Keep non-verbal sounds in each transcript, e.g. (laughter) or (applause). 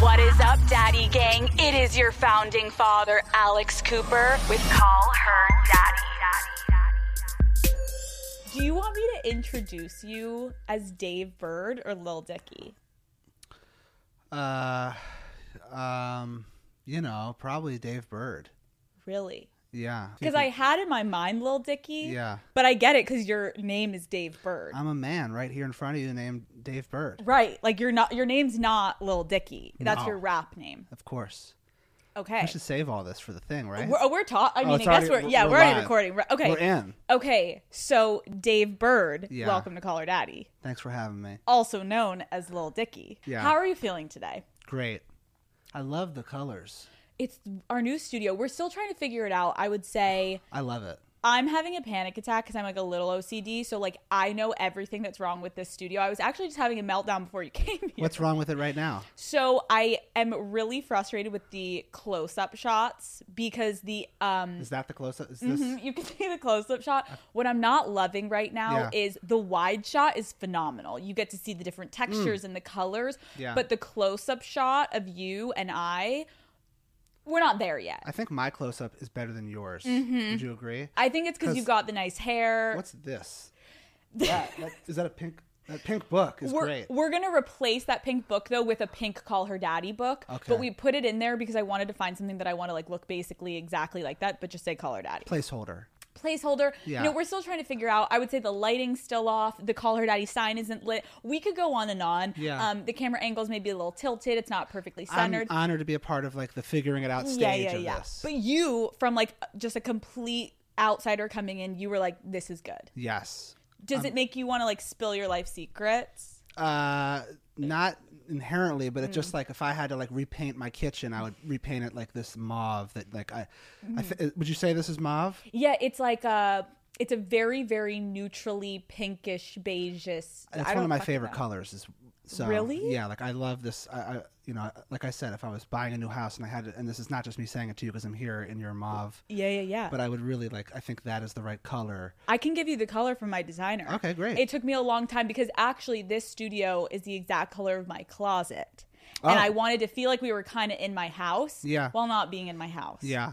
What is up, Daddy Gang? It is your founding father, Alex Cooper, with Call Her Daddy. Do you want me to introduce you as Dave Burd or Lil Dicky? Uh, um, you know, probably Dave Burd. Really? Yeah. Because I had in my mind Lil Dicky. Yeah. But I get it because your name is Dave Burd. I'm a man right here in front of you named Dave Burd. right. Like you're not. Your name's not Lil Dicky. That's No. your rap name. Of course. Okay. I should save all this for the thing, right? We're, oh, we're talking. I Oh, mean, it's I guess already- we're yeah, we're we're, already recording. Okay. We're in. Okay. So Dave Burd, Yeah. welcome to Call Her Daddy, Thanks for having me. also known as Lil Dicky. Yeah. How are you feeling today? Great. I love the colors. It's our new studio. We're still trying to figure it out. I would say I love it. I'm having a panic attack because I'm like a little OCD. So like I know everything that's wrong with this studio. I was actually just having a meltdown before you (laughs) came here. What's wrong with it right now? So I am really frustrated with the close-up shots because the um Is that the close up? Is this? mhm, you can (laughs) see the close-up shot. What I'm not loving right now Yeah. is the wide shot is phenomenal. You get to see the different textures and the colors. Mm. Yeah. But the close-up shot of you and I, we're not there yet. I think my close up is better than yours. Mm-hmm. Would you agree? I think it's because you've got the nice hair. What's this? (laughs) That, that, is that a pink? That pink book is we're, great. we're gonna replace that pink book though with a pink call her daddy book Okay. but we put it in there because i wanted to find something that i want to like look basically exactly like that but just say call her daddy Placeholder. Placeholder Yeah. you know we're still trying to figure out i would say the lighting's still off the call her daddy sign isn't lit we could go on and on Yeah. um the camera angles may be a little tilted it's not perfectly centered. I'm honored to be a part of like the figuring it out stage yeah yeah of yeah this. but you from like just a complete outsider coming in you were like this is good yes. does it make you want to like spill your life secrets Uh, not inherently, but it's Mm. just like if I had to like repaint my kitchen, I would repaint it like this mauve. That like I, I Mm. th- would you say this is mauve? Yeah, it's like a it's a very very neutrally pinkish beigeish. It's I one of my favorite know. colors. Is so Really? yeah. Like I love this. I, I you know like I said, if I was buying a new house and I had to, and this is not just me saying it to you because I'm here in your mauve, Yeah, yeah, yeah. but I would really like. I think that is the right color. I can give you the color from my designer. Okay, great. It took me a long time because actually this studio is the exact color of my closet. And Oh. I wanted to feel like we were kind of in my house Yeah. while not being in my house. Yeah.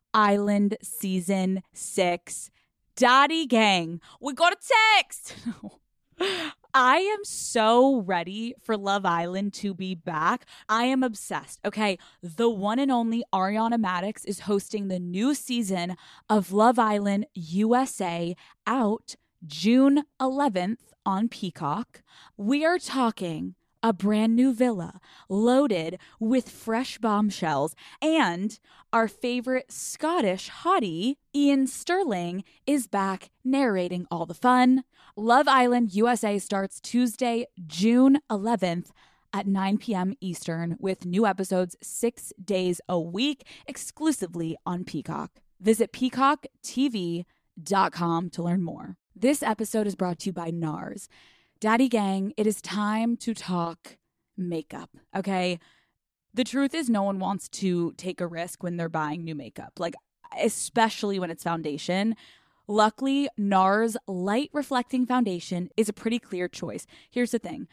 Island Season 6. Daddy Gang, we got a text. (laughs) I am so ready for Love Island to be back. I am obsessed. Okay, the one and only Ariana Madix is hosting the new season of Love Island USA out June 11th on Peacock. We are talking a brand new villa loaded with fresh bombshells. And our favorite Scottish hottie, Iain Stirling, is back narrating all the fun. Love Island USA starts Tuesday, June 11th at 9 p.m. Eastern with new episodes six days a week exclusively on Peacock. Visit peacocktv.com to learn more. This episode is brought to you by NARS. Daddy Gang, it is time to talk makeup, okay? The truth is, no one wants to take a risk when they're buying new makeup, like, especially when it's foundation. Luckily, NARS Light Reflecting Foundation is a pretty clear choice. Here's the thing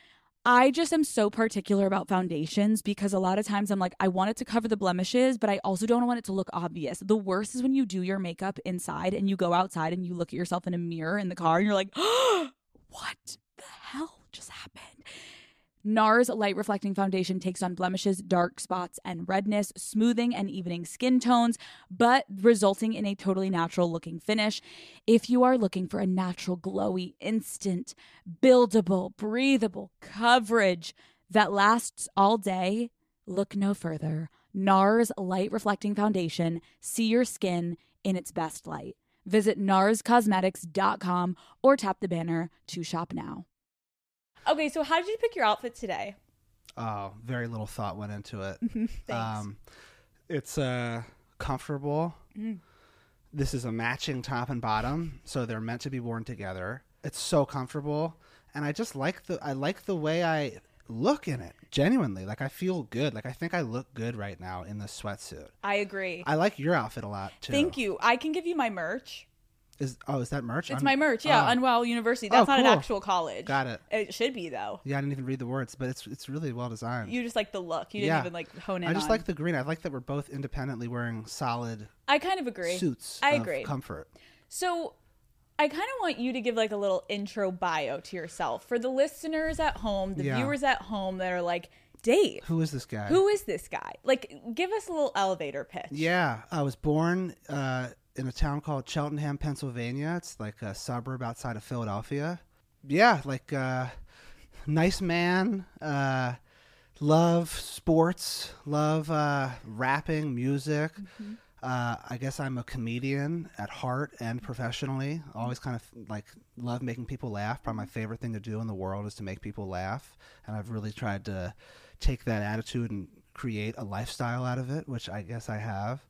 I just am so particular about foundations because a lot of times I'm like, I want it to cover the blemishes, but I also don't want it to look obvious. The worst is when you do your makeup inside and you go outside and you look at yourself in a mirror in the car and you're like, (gasps) what the hell just happened? NARS Light Reflecting Foundation takes on blemishes, dark spots, and redness, smoothing and evening skin tones, but resulting in a totally natural looking finish. If you are looking for a natural, glowy, instant, buildable, breathable coverage, that lasts all day, look no further. NARS Light Reflecting Foundation. See your skin in its best light. Visit narscosmetics.com or tap the banner to shop now. Okay, so how did you pick your outfit today? Oh, very little thought went into it. (laughs) Thanks. Um, it's uh, comfortable. Mm. This is a matching top and bottom, so they're meant to be worn together. It's so comfortable, and I just like the I like the way I look in it. Genuinely, like I feel good. Like I think I look good right now in this sweatsuit. I agree. I like your outfit a lot too. Thank you. I can give you my merch. Is oh, is that merch? It's Un- my merch. Yeah, oh. Unwell University. That's Oh, not an actual college. Got it. It should be though. Yeah, I didn't even read the words, but it's it's really well designed. You just like the look. You didn't Yeah. even like hone in. I just on. like the green. I like that we're both independently wearing solid I kind of agree. suits. I agree. Comfort. So I kind of want you to give like a little intro bio to yourself for the listeners at home, the Yeah. viewers at home that are like, Dave, Who is this guy? who is this guy? Like, give us a little elevator pitch. Yeah, I was born uh, in a town called Cheltenham, Pennsylvania. It's like a suburb outside of Philadelphia. Yeah, like uh, nice man. Uh, love sports. Love uh, rapping, music. Uh, I guess I'm a comedian at heart and professionally. Always kind of like love making people laugh. Probably my favorite thing to do in the world is to make people laugh, and I've really tried to take that attitude and create a lifestyle out of it, which I guess I have.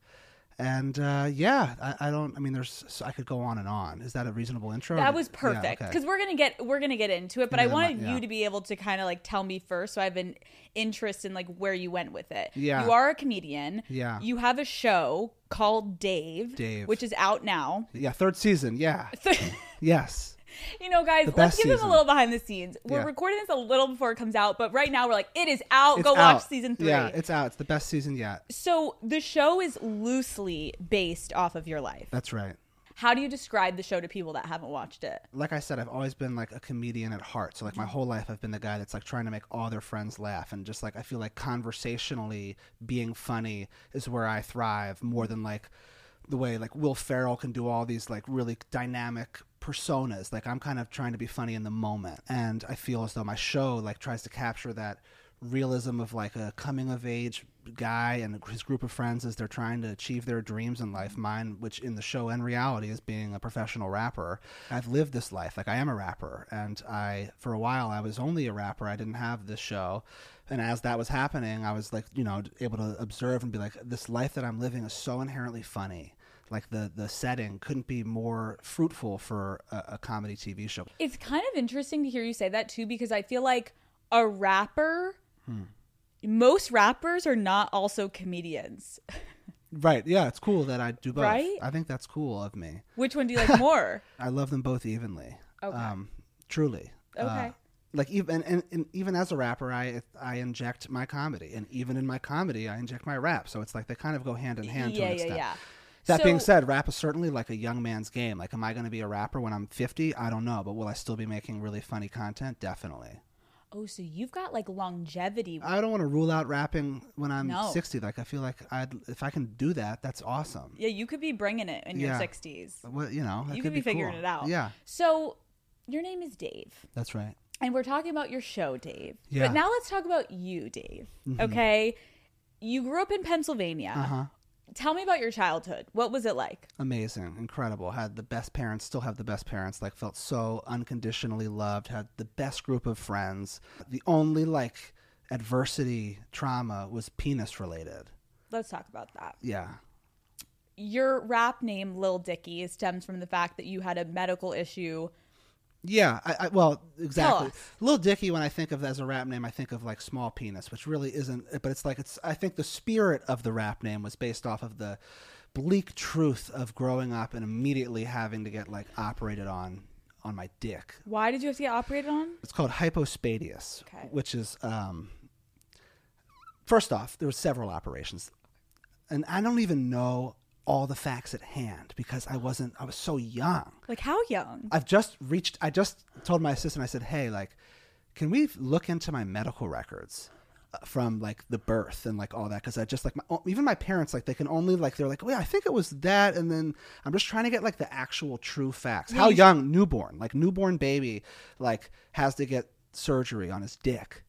And uh, yeah, I, I don't. I mean, there's. So I could go on and on. Is that a reasonable intro? That was yeah, perfect okay. because we're gonna get we're gonna get into it, but I Yeah, wanted yeah. you to be able to kind of like tell me first, so I have an interest in like where you went with it. Yeah. you are a comedian. Yeah. you have a show called Dave, Dave. which is out now. yeah, third season. Yeah. (laughs) yes. You know, guys, let's give them a little behind the scenes. We're Yeah. recording this a little before it comes out, but right now we're like, it is out. It's Go watch season three. Yeah, it's out. It's the best season yet. so the show is loosely based off of your life. That's right. How do you describe the show to people that haven't watched it? like I said, I've always been like a comedian at heart. So like my whole life, I've been the guy that's like trying to make all their friends laugh, and just like I feel like conversationally being funny is where I thrive more than like the way like Will Ferrell can do all these like really dynamic personas. Like I'm kind of trying to be funny in the moment, and I feel as though my show like tries to capture that realism of like a coming of age guy and his group of friends as they're trying to achieve their dreams in life. Mine which in the show and reality is being a professional rapper. I've lived this life. Like i am a rapper. And i for a while i was only a rapper. I didn't have this show. And as that was happening i was like you know able to observe and be like this life that i'm living is so inherently funny like the the setting couldn't be more fruitful for a, a comedy tv show It's kind of interesting to hear you say that too, because I feel like a rapper, Hmm. most rappers are not also comedians. (laughs) right yeah it's cool that i do both Right? i think that's cool of me Which one do you like (laughs) more? I love them both evenly. Okay. Um, truly. Uh, Okay. like even and, and even as a rapper, I I inject my comedy, and even in my comedy, I inject my rap. So it's like they kind of go hand in hand to yeah, an yeah, extent. yeah. That being said, rap is certainly like a young man's game. Like, am I going to be a rapper when I'm 50? I don't know, but will I still be making really funny content? Definitely. Oh, so you've got like longevity. I don't want to rule out rapping when I'm No. 60. Like, I feel like I'd if I can do that, that's awesome. yeah, you could be bringing it in your 60s. Well, you know, You could could be figuring cool. it out. Yeah, So your name is Dave. that's right. And we're talking about your show, Dave. Yeah. Mm-hmm. But now let's talk about you, Dave. Okay. You grew up in Pennsylvania. Uh huh. Tell me about your childhood. What was it like? amazing, incredible. Had the best parents, still have the best parents. Like felt so unconditionally loved. Had the best group of friends. The only like adversity trauma was penis related. Let's talk about that. Yeah, Your rap name, Lil Dicky, stems from the fact that you had a medical issue. Yeah. I, I well exactly. Lil Dicky. When I think of as a rap name, I think of like small penis, which really isn't. But it's like it's. I think the spirit of the rap name was based off of the bleak truth of growing up and immediately having to get like operated on on my dick Why did you have to get operated on? It's called hypospadias, Okay. which is um, first off, there were several operations, and I don't even know all the facts at hand because I wasn't. I was so young. Like, how young? I've just reached. I just told my assistant. I said, "Hey, like, can we look into my medical records?" uh, From like the birth and like all that, because I just like my, even my parents like they can only like they're like, wait, I think it was that, and then I'm just trying to get like the actual true facts. How young newborn, like newborn baby, like has to get surgery on his dick.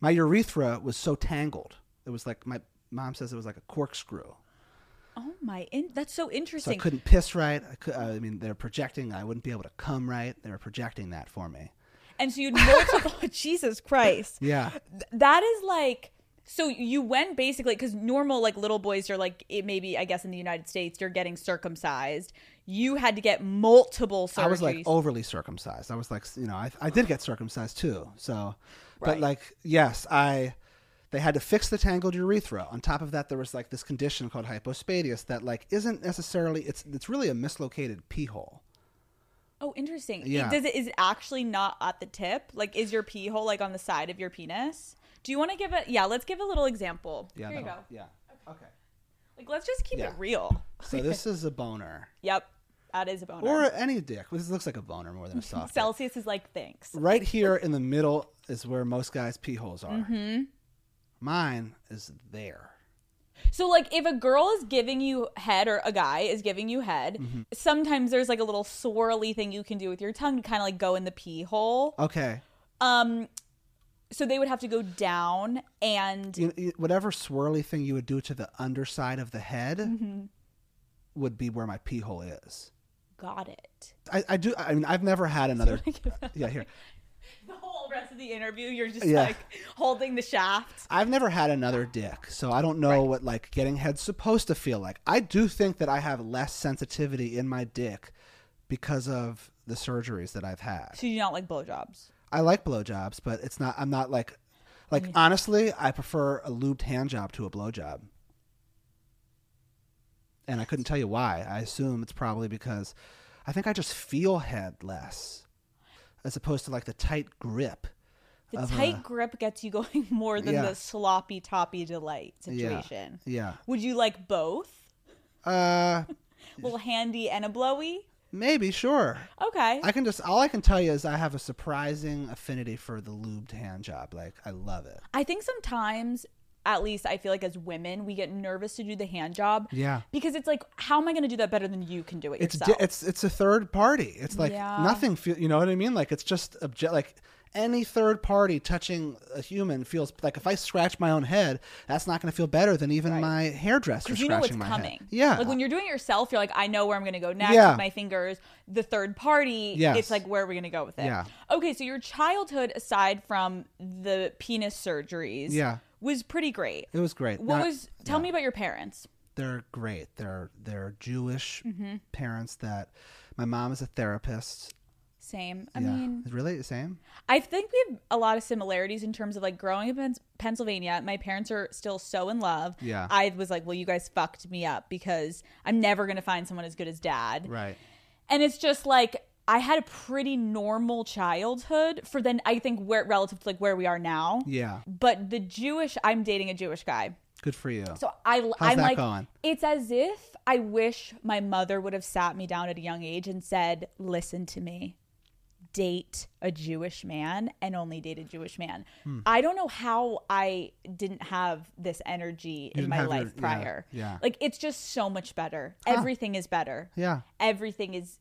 My urethra was so tangled. It was like my mom says it was like a corkscrew. Oh my, in- that's so interesting. So I couldn't piss right. I could. I mean, they're projecting. I wouldn't be able to come right. They were projecting that for me. and so you'd multiple. (laughs) Jesus Christ. Yeah. Th- that is like so you went basically because normal like little boys are like it maybe i guess in the united states you're getting circumcised you had to get multiple surgeries I was like overly circumcised. I was like, you know, I, I did get circumcised too. So, but like, yes, I, they had to fix the tangled urethra. On top of that, there was like this condition called hypospadias that like isn't necessarily, it's, it's really a mislocated pee hole. oh interesting It- Yeah. does it is it actually not at the tip like is your pee hole like on the side of your penis do you want to give it yeah let's give a little example Yeah. here you go Yeah. Okay. like let's just keep Yeah. it real So (laughs) this is a boner yep that is a boner or any dick. This looks like a boner more than a (laughs) soft. celsius is like thanks Right here in the middle is where most guys' pee holes are. Mm-hmm. Mine is there. So like if a girl is giving you head or a guy is giving you head, Mm-hmm. sometimes there's like a little swirly thing you can do with your tongue to kind of like go in the pee hole. Okay. Um so they would have to go down and you, whatever swirly thing you would do to the underside of the head Mm-hmm. would be where my pee hole is. got it. I, I do. I mean, I've never had (laughs) another. yeah, here. (laughs) rest of the interview you're just Yeah. like holding the shaft. I've never had another dick, so I don't know what like getting head's supposed to feel like. I do think that I have less sensitivity in my dick because of the surgeries that I've had. So you do not like blowjobs. I like blowjobs, but it's not. I'm not like, like mm. honestly, I prefer a lubed hand job to a blowjob. And I couldn't tell you why. I assume it's probably because I think I just feel head less, as opposed to like the tight grip. The tight a- grip gets you (laughs) going more than Yeah. the sloppy toppy delight Yeah. situation. Yeah. Would you like both? Uh, A (laughs) little handy and a blowy? maybe sure. Okay. I can just all I can tell you is I have a surprising affinity for the lubed hand job. Like I love it. I think sometimes, at least I feel like as women, we get nervous to do the hand job. Yeah. Because it's like, how am I going to do that better than you can do it it's yourself? di- it's it's a third party. It's like Yeah. nothing feel you know what I mean? Like it's just obje- like any third party touching a human feels like if I scratch my own head, that's not going to feel better than even Right. my hairdresser scratching you know what's my coming. head. Yeah. Like when you're doing it yourself, you're like, I know where I'm going to go next Yeah. with my fingers. The third party, Yes. it's like, where are we going to go with it? Yeah. Okay, so your childhood, aside from the penis surgeries, Yeah. Was pretty great. it was great. What Not- was? Tell yeah. me about your parents. they're great. They're they're Jewish Mm-hmm. parents that my mom is a therapist. Same. I yeah. mean, really the same? I think we have a lot of similarities in terms of like growing up in Pennsylvania. My parents are still so in love. Yeah. I was like, well, you guys fucked me up because I'm never going to find someone as good as dad. Right. And it's just like, I had a pretty normal childhood for then I think where relative to like where we are now. Yeah. But the Jewish, I'm dating a Jewish guy. Good for you. So I, How's I'm like, going? it's as if I wish my mother would have sat me down at a young age and said, "Listen to me, date a Jewish man and only date a Jewish man." Hmm. I don't know how I didn't have this energy in my have your- life yeah, prior. yeah. like it's just so much better. Everything is better. Yeah. everything is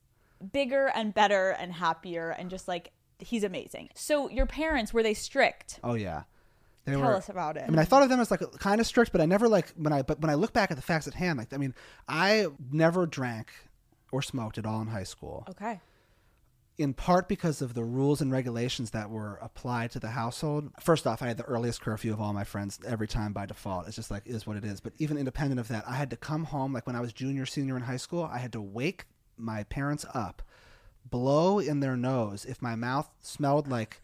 bigger and better and happier and just like he's amazing. So your parents were they strict? Oh yeah. They Tell were, us about it. I mean, I thought of them as like kind of strict, but I never like when I but when I look back at the facts at hand, like I mean, I never drank or smoked at all in high school. okay. In part because of the rules and regulations that were applied to the household. First off, I had the earliest curfew of all my friends every time by default. It's just like is what it is. But even independent of that, I had to come home like when I was junior, senior in high school. I had to wake my parents up, blow in their nose if my mouth smelled like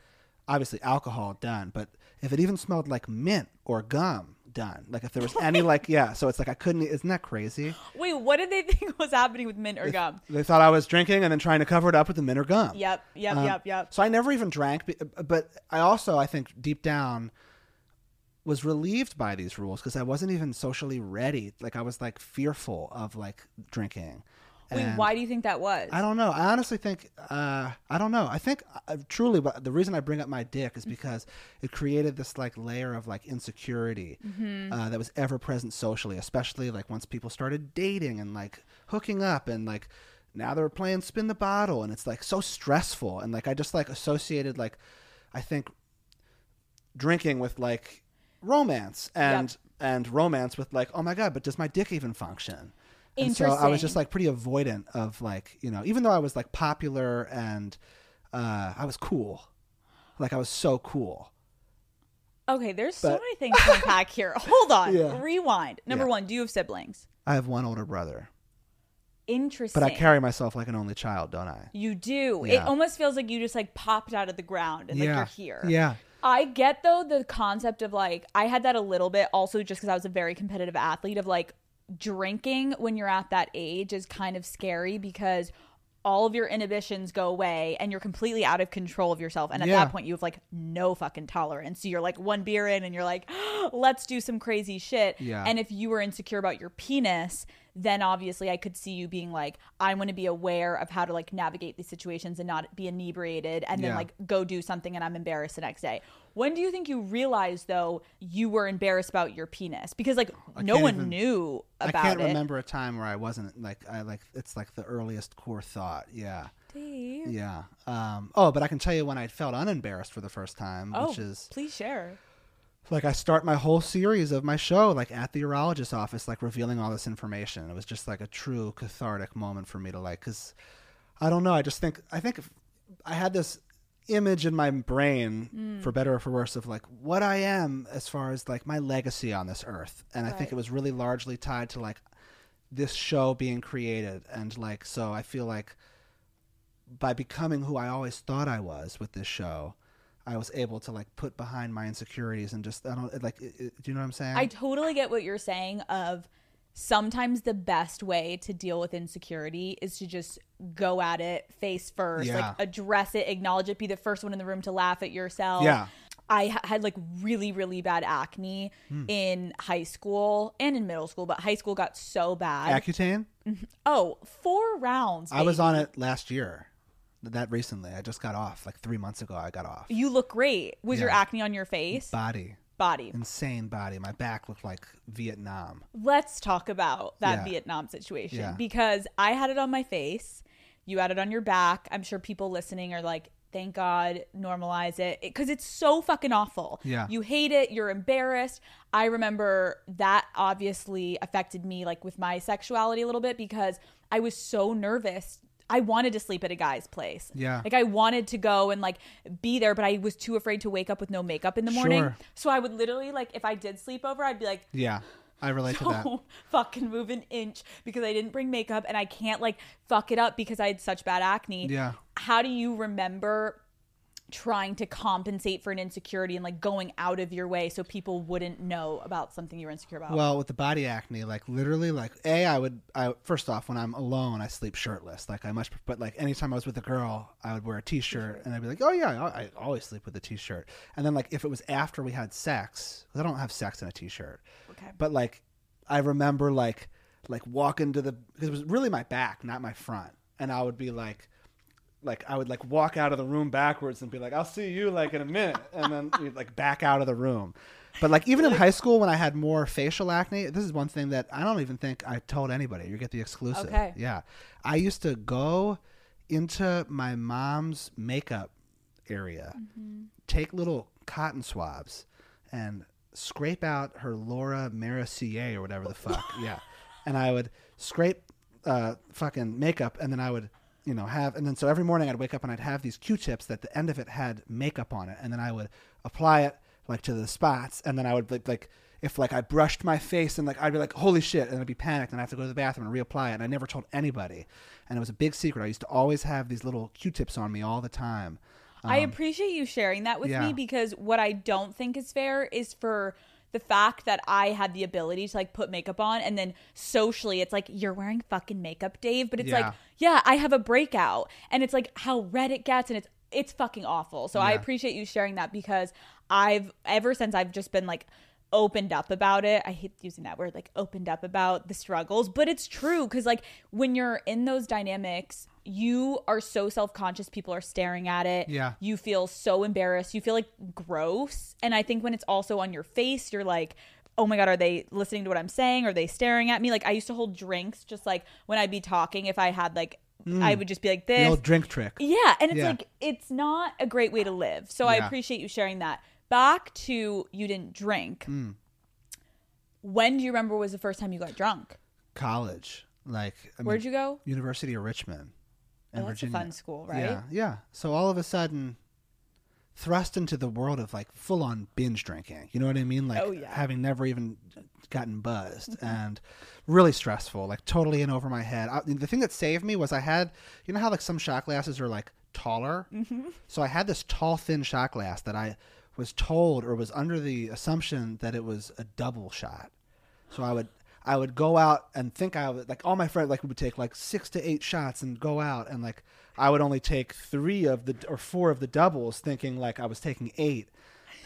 obviously alcohol done, but if it even smelled like mint or gum done, like if there was any like yeah, so it's like I couldn't. Isn't that crazy? Wait, what did they (laughs) think was happening with mint or gum? They thought I was drinking and then trying to cover it up with the mint or gum. Yep, yep, Um, yep, yep. So I never even drank, but I also, I think, deep down, was relieved by these rules because I wasn't even socially ready. Like I was like fearful of like drinking. Wait, And why do you think that was? I don't know. I honestly think uh, I don't know. I think uh, truly, but the reason I bring up my dick is because it created this like layer of like insecurity Mm-hmm. uh, that was ever present socially, especially like once people started dating and like hooking up and like now they're playing spin the bottle and it's like so stressful and like I just like associated like I think drinking with like romance and and romance with like oh my god but does my dick even function and so i was just like pretty avoidant of like you know even though i was like popular and uh i was cool like i was so cool Okay, there's so many things to unpack here. (laughs) Hold on. Yeah. Rewind. Number Yeah. one, do you have siblings? i have one older brother Interesting. but i carry myself like an only child don't i You do. It almost feels like you just like popped out of the ground and like you're here. yeah I get though the concept of like I had that a little bit also just because I was a very competitive athlete of like drinking when you're at that age is kind of scary because all of your inhibitions go away and you're completely out of control of yourself and at Yeah. that point you have like no fucking tolerance so you're like one beer in and you're like (gasps) let's do some crazy shit Yeah. and if you were insecure about your penis then obviously I could see you being like I want to be aware of how to like navigate these situations and not be inebriated and then Yeah. like go do something and I'm embarrassed the next day. When do you think you realized though you were embarrassed about your penis? Because like no one even- knew about it. I can't it. remember a time where I wasn't like I like it's like the earliest core thought. Yeah. Dave. Yeah. Um oh, but I can tell you when I felt unembarrassed for the first time, Oh, which is please share. Like I start my whole series of my show like at the urologist office like revealing all this information. It was just like a true cathartic moment for me to like cuz I don't know, I just think I think if, I had this image in my brain mm. for better or for worse of like what I am as far as like my legacy on this earth. And I think it was really largely tied to like this show being created and like so I feel like by becoming who I always thought I was with this show, I was able to like put behind my insecurities and just I don't like. It, it- do you know what I'm saying? I totally get what you're saying of sometimes the best way to deal with insecurity is to just go at it face first, Yeah. like address it, acknowledge it, be the first one in the room to laugh at yourself. Yeah. I ha- had like really, really bad acne Hmm. in high school and in middle school, but high school got so bad. Accutane. oh, four rounds. I was on it last year. That recently, I just got off. Like three months ago, I got off. You look great. Was your acne on your face? Body, Body. insane body. My back looked like Vietnam. Let's talk about that Yeah. Vietnam situation Yeah. because I had it on my face. You had it on your back. I'm sure people listening are like, thank God, normalize it. Because it's so fucking awful. Yeah. You hate it. You're embarrassed. I remember that obviously affected me, like with my sexuality a little bit because I was so nervous. I wanted to sleep at a guy's place. Yeah. Like I wanted to go and like be there, but I was too afraid to wake up with no makeup in the morning. Sure. So I would literally like if I did sleep over, I'd be like, Yeah, I relate to that. (laughs) don't fucking move an inch because I didn't bring makeup and I can't like fuck it up because I had such bad acne. Yeah. How do you remember trying to compensate for an insecurity and like going out of your way so people wouldn't know about something you were insecure about? Well, with the body acne, like literally, like a, I would, I first off, when I'm alone, I sleep shirtless. Like I much, but like anytime I was with a girl, I would wear a t-shirt, and I'd be like, oh yeah, I, I always sleep with a t-shirt. And then like if it was after we had sex, 'cause I don't have sex in a t-shirt. Okay. But like, I remember like, like walking to the because it was really my back, not my front, and I would be like. Like I would like walk out of the room backwards and be like, "I'll see you like in a minute," and then (laughs) you'd like back out of the room. But like even in high school when I had more facial acne, this is one thing that I don't even think I told anybody. You get the exclusive. Okay. Yeah. I used to go into my mom's makeup area, take little cotton swabs, and scrape out her Laura Mercier or whatever the fuck. (laughs) yeah. And I would scrape uh, fucking makeup, and then I would, you know, have, and then so every morning I'd wake up and I'd have these Q-tips that the end of it had makeup on it, and then I would apply it like to the spots, and then I would like, like if like I brushed my face and like I'd be like, holy shit, and I'd be panicked, and I have to go to the bathroom and reapply it, and I never told anybody, and it was a big secret. I used to always have these little Q-tips on me all the time. I appreciate you sharing that with Um, yeah. me because what I don't think is fair is for the fact that I had the ability to like put makeup on and then socially it's like you're wearing fucking makeup, Dave, but it's Yeah. like yeah, I have a breakout and it's like how red it gets and it's it's fucking awful. So I appreciate you sharing that because I've ever since I've just been like opened up about it. I hate using that word like opened up about the struggles, but it's true cuz like when you're in those dynamics, you are so self-conscious people are staring at it Yeah. you feel so embarrassed you feel like gross and i think when it's also on your face you're like oh my god are they listening to what i'm saying are they staring at me like i used to hold drinks just like when i'd be talking if i had like i would just be like The this old drink trick. yeah and it's Yeah. like it's not a great way to live so i appreciate you sharing that back to you didn't drink. Mm. When do you remember was the first time you got drunk? College, like I Where'd mean, you go? University of Richmond. In Oh, that's Virginia. a fun school, right? Yeah, yeah. So all of a sudden, thrust into the world of like full on binge drinking. You know what I mean? Like Oh, yeah. having never even gotten buzzed and really stressful, like totally in over my head. I, the thing that saved me was I had, you know how like some shot glasses are like taller? Mm-hmm. So I had this tall, thin shot glass that I was told or was under the assumption that it was a double shot. So I would I would go out and think I would like all my friends like we would take like six to eight shots and go out and like I would only take three of the or four of the doubles, thinking like I was taking eight.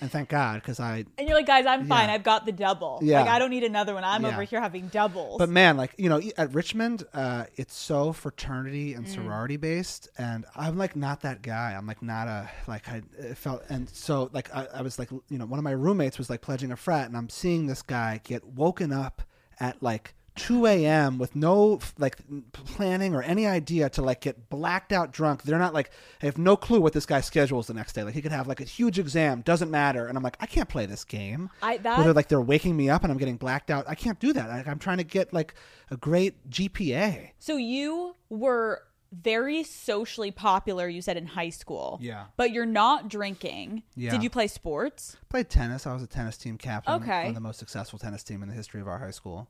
And thank God because I. And you're like, guys, I'm fine. Yeah. I've got the double. Yeah. Like, I don't need another one. I'm Yeah. over here having doubles. But man, like you know, at Richmond, uh, it's so fraternity Mm. and sorority based, and I'm like not that guy. I'm like not a like I felt, and so like I, I was like you know one of my roommates was like pledging a frat, and I'm seeing this guy get woken up at like 2 a.m. with no like planning or any idea to like get blacked out drunk. They're not like I have no clue what this guy's schedule is the next day. Like he could have like a huge exam, doesn't matter, and I'm like I can't play this game. I- that- Whether like they're waking me up and I'm getting blacked out, I can't do that. Like, I'm trying to get like a great GPA. so you were very socially popular, you said, in high school. Yeah. But you're not drinking. Yeah. Did you play sports? Played tennis. I was a tennis team captain Okay. on the most successful tennis team in the history of our high school.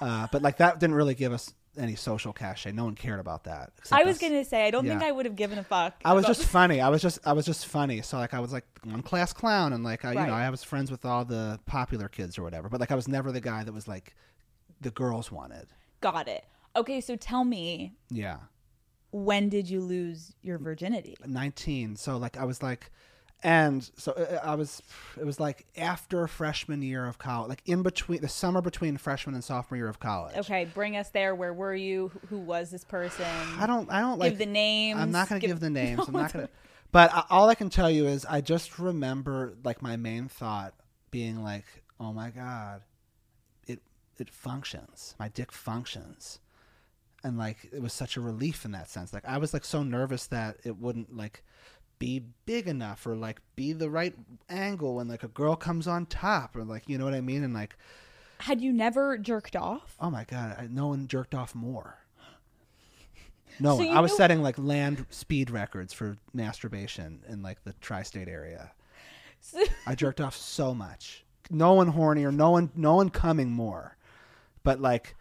Uh, but like that didn't really give us any social cachet. No one cared about that. except I was us. to say, I don't think Yeah. I would have given a fuck. I was about- just funny. I was just I was just funny. So like I was like one class clown and like I, you know I was friends with all the popular kids or whatever. But like I was never the guy that was like the girls wanted. Got it. Okay, so tell me, Yeah. When did you lose your virginity? 19 so like i was like and so uh, i was it was like after freshman year of college like in between the summer between freshman and sophomore year of college Okay, bring us there. Where were you? Who- was this person? i don't i don't like Give the names. i'm not gonna Give- give, the (laughs) names i'm not gonna but I, all i can tell you is i just remember like my main thought being like oh my god it it functions my dick functions and like it was such a relief in that sense. Like i was like so nervous that it wouldn't like be big enough or like be the right angle when like a girl comes on top or like you know what i mean? And like Had you never jerked off? oh my god I, no one jerked off more. (gasps) No So one. i was knew- setting like land speed records for masturbation in like the tri-state area. (laughs) I jerked off so much. No one horny or no one no one coming more. But like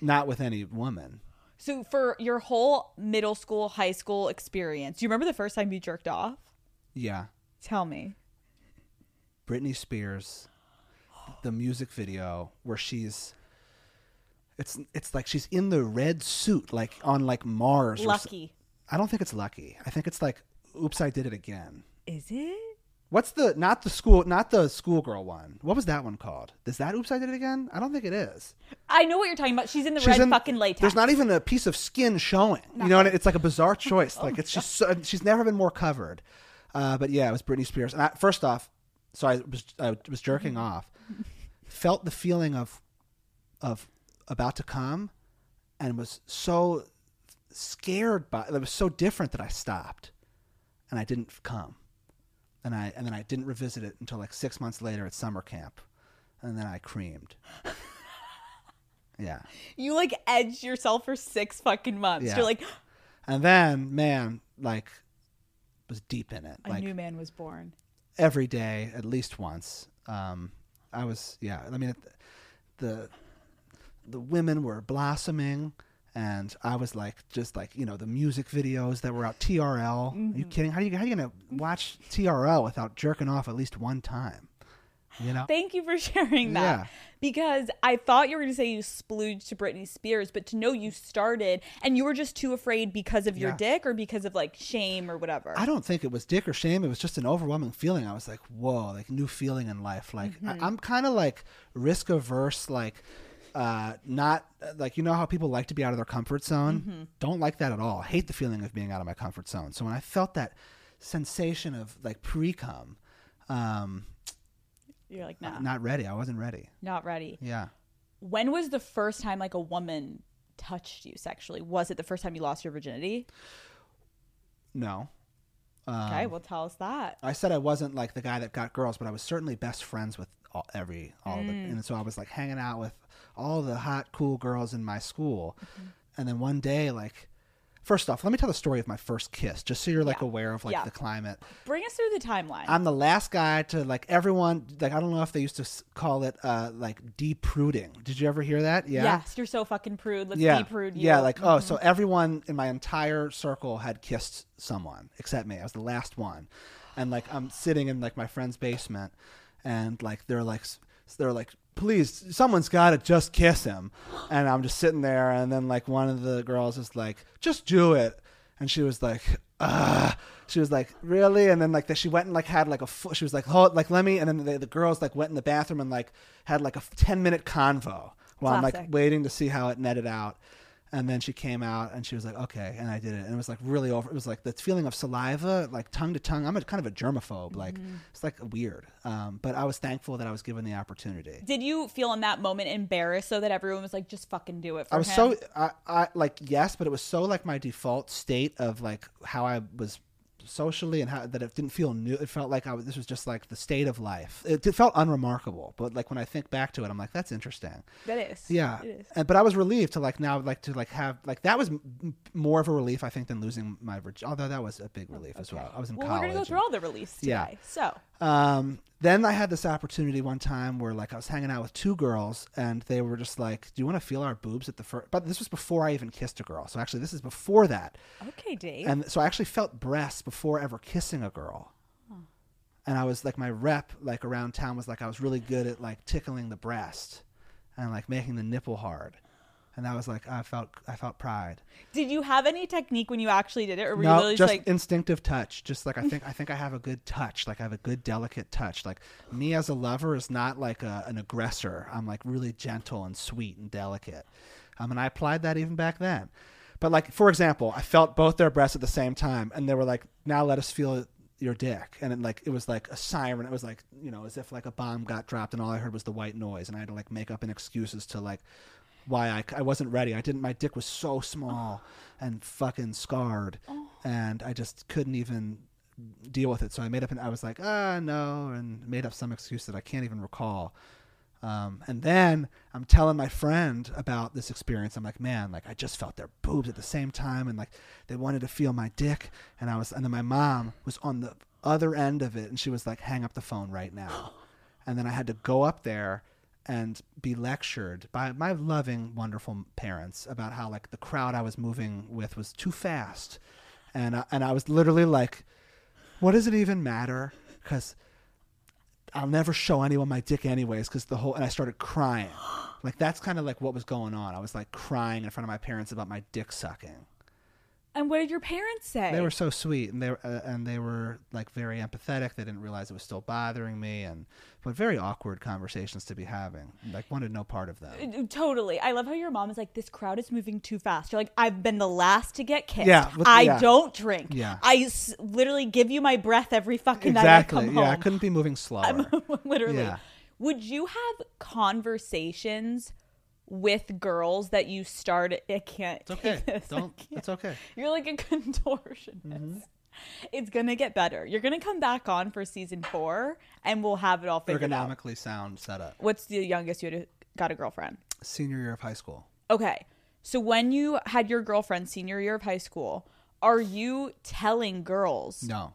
not with any woman So for your whole middle school, high school experience, do you remember the first time you jerked off? yeah Tell me. Britney Spears, the music video where she's it's it's like she's in the red suit like on like Mars. or Lucky. I don't think it's lucky. I think it's like oops I did it again. Is it? What's the not the school not the schoolgirl one? What was that one called? Is that oops I did it again? I don't think it is. I know what you're talking about. She's in the She's red in- fucking latex. There's not even a piece of skin showing. You know, what I- it's like a bizarre (laughs) choice. like it's just so, she's never been more covered. Uh, but yeah, it was Britney Spears. And I, first off, so I was I was jerking off, felt the feeling of of about to come, and was so scared by it was so different that I stopped, and I didn't come, and I and then I didn't revisit it until like six months later at summer camp, and then I creamed. (laughs) Yeah. You like edged yourself for six fucking months. Yeah. You're like, (gasps) And then, man, like, was deep in it. a Like new man was born. every day, at least once. Um, I was, yeah. I mean, the the women were blossoming, and I was like, just like you know, the music videos that were out. TRL. Mm-hmm. you kidding? How are you how are you gonna watch TRL without jerking off at least one time? You know. Thank you for (laughs) sharing that. Yeah. Because I thought you were going to say you splooged to Britney Spears, but to know you started and you were just too afraid because of your Yeah. dick or because of like shame or whatever. I don't think it was dick or shame. It was just an overwhelming feeling. I was like, whoa, like new feeling in life. Like I, I'm kind of like risk averse, like uh, not like you know how people like to be out of their comfort zone. Don't like that at all. Hate the feeling of being out of my comfort zone. So when I felt that sensation of like pre cum, um, You're like, nah, not, not ready. I wasn't ready. Not ready. Yeah. When was the first time like a woman touched you sexually? Was it the first time you lost your virginity? No. okay, well, tell us that. I said I wasn't like the guy that got girls, but I was certainly best friends with all, every all of it, Mm. and so I was like hanging out with all the hot, cool girls in my school. Mm-hmm. And then one day, like, first off, let me tell the story of my first kiss, just so you're like Yeah. aware of like Yeah. the climate. Bring us through the timeline. I'm the last guy to like everyone. Like I don't know if they used to call it uh like depruding. Did you ever hear that? Yeah. Yes, you're so fucking prude. Let's yeah. de-prude you. Yeah, like oh, Mm-hmm. so everyone in my entire circle had kissed someone except me. I was the last one, and like I'm sitting in like my friend's basement, and like they're like they're like please someone's got to just kiss him, and I'm just sitting there, and then like one of the girls is like just do it, and she was like ah. She was like, "Really?" And then like that, she went and like had like a. Fu- she was like, "Hold, like let me." And then the, the girls like went in the bathroom and like had like a ten minute convo while I'm like waiting to see how it netted out. And then she came out and she was like, okay. And I did it. And it was like really over. It was like the feeling of saliva, like tongue to tongue. I'm a kind of a germaphobe. Like, Mm-hmm. it's like weird. Um, but I was thankful that I was given the opportunity. Did you feel in that moment embarrassed so that everyone was like, just fucking do it for I was him? so, I, I like, yes, but it was so like my default state of like how I was socially and how that it didn't feel new. It felt like I was, this was just like the state of life. It, it felt unremarkable. But like when I think back to it, I'm like, that's interesting. That is. Yeah, It is. And, but I was relieved to like now like to like have like that was m- more of a relief I think than losing my virginity. Although that was a big relief as well. I was in Well, college. we're gonna go and- through all the release today. Yeah. So um, then I had this opportunity one time where like I was hanging out with two girls and they were just like, "Do you want to feel our boobs at the first? But this was before I even kissed a girl. So actually, this is before that. okay, Dave. And so I actually felt breasts before ever kissing a girl. And I was like, my rep like around town was like I was really good at like tickling the breast and like making the nipple hard. And that was like, I felt I felt pride. Did you have any technique when you actually did it, or were you No, literally just like, instinctive touch. Just like I (laughs) think I think I have a good touch. Like I have a good delicate touch. Like me as a lover is not like a, an aggressor. I'm like really gentle and sweet and delicate. Um, and I applied that even back then. But like for example, I felt both their breasts at the same time, and they were like, "Now let us feel your dick." And it like it was like a siren. It was like you know as if like a bomb got dropped, and all I heard was the white noise, and I had to like make up an excuses to like why I, I wasn't ready. I didn't. My dick was so small and fucking scarred, and I just couldn't even deal with it. So I made up and I was like, ah, no, and made up some excuse that I can't even recall. Um, and then I'm telling my friend about this experience. I'm like, man, like I just felt their boobs at the same time, and like they wanted to feel my dick. And I was, and then my mom was on the other end of it, and she was like, hang up the phone right now. (gasps) And then I had to go up there and be lectured by my loving, wonderful parents about how like the crowd I was moving with was too fast, and I, and I was literally like, what does it even matter? Because I'll never show anyone my dick anyways. Because the whole and I started crying, like that's kind of like what was going on. I was like crying in front of my parents about my dick sucking. And what did your parents say? They were so sweet, and they were, uh, and they were like very empathetic. They didn't realize it was still bothering me, and but very awkward conversations to be having. Like wanted no part of them. Uh, Totally. I love how your mom is like, this crowd is moving too fast. You're like, I've been the last to get kissed. Yeah, I yeah. don't drink. Yeah. I s- literally give you my breath every fucking Exactly. night I come Yeah, I couldn't be moving (laughs) slower. (laughs) literally. Yeah. Would you have conversations with girls that you started? I can't. It's okay. take this. I Don't. (laughs) It's okay. You're like a (laughs) contortionist. Mm-hmm. It's gonna get better. You're gonna come back on for season four, and we'll have it all figured out. Ergonomically sound setup. What's the youngest you had got a girlfriend? Senior year of high school. Okay. So when you had your girlfriend senior year of high school, are you telling girls No.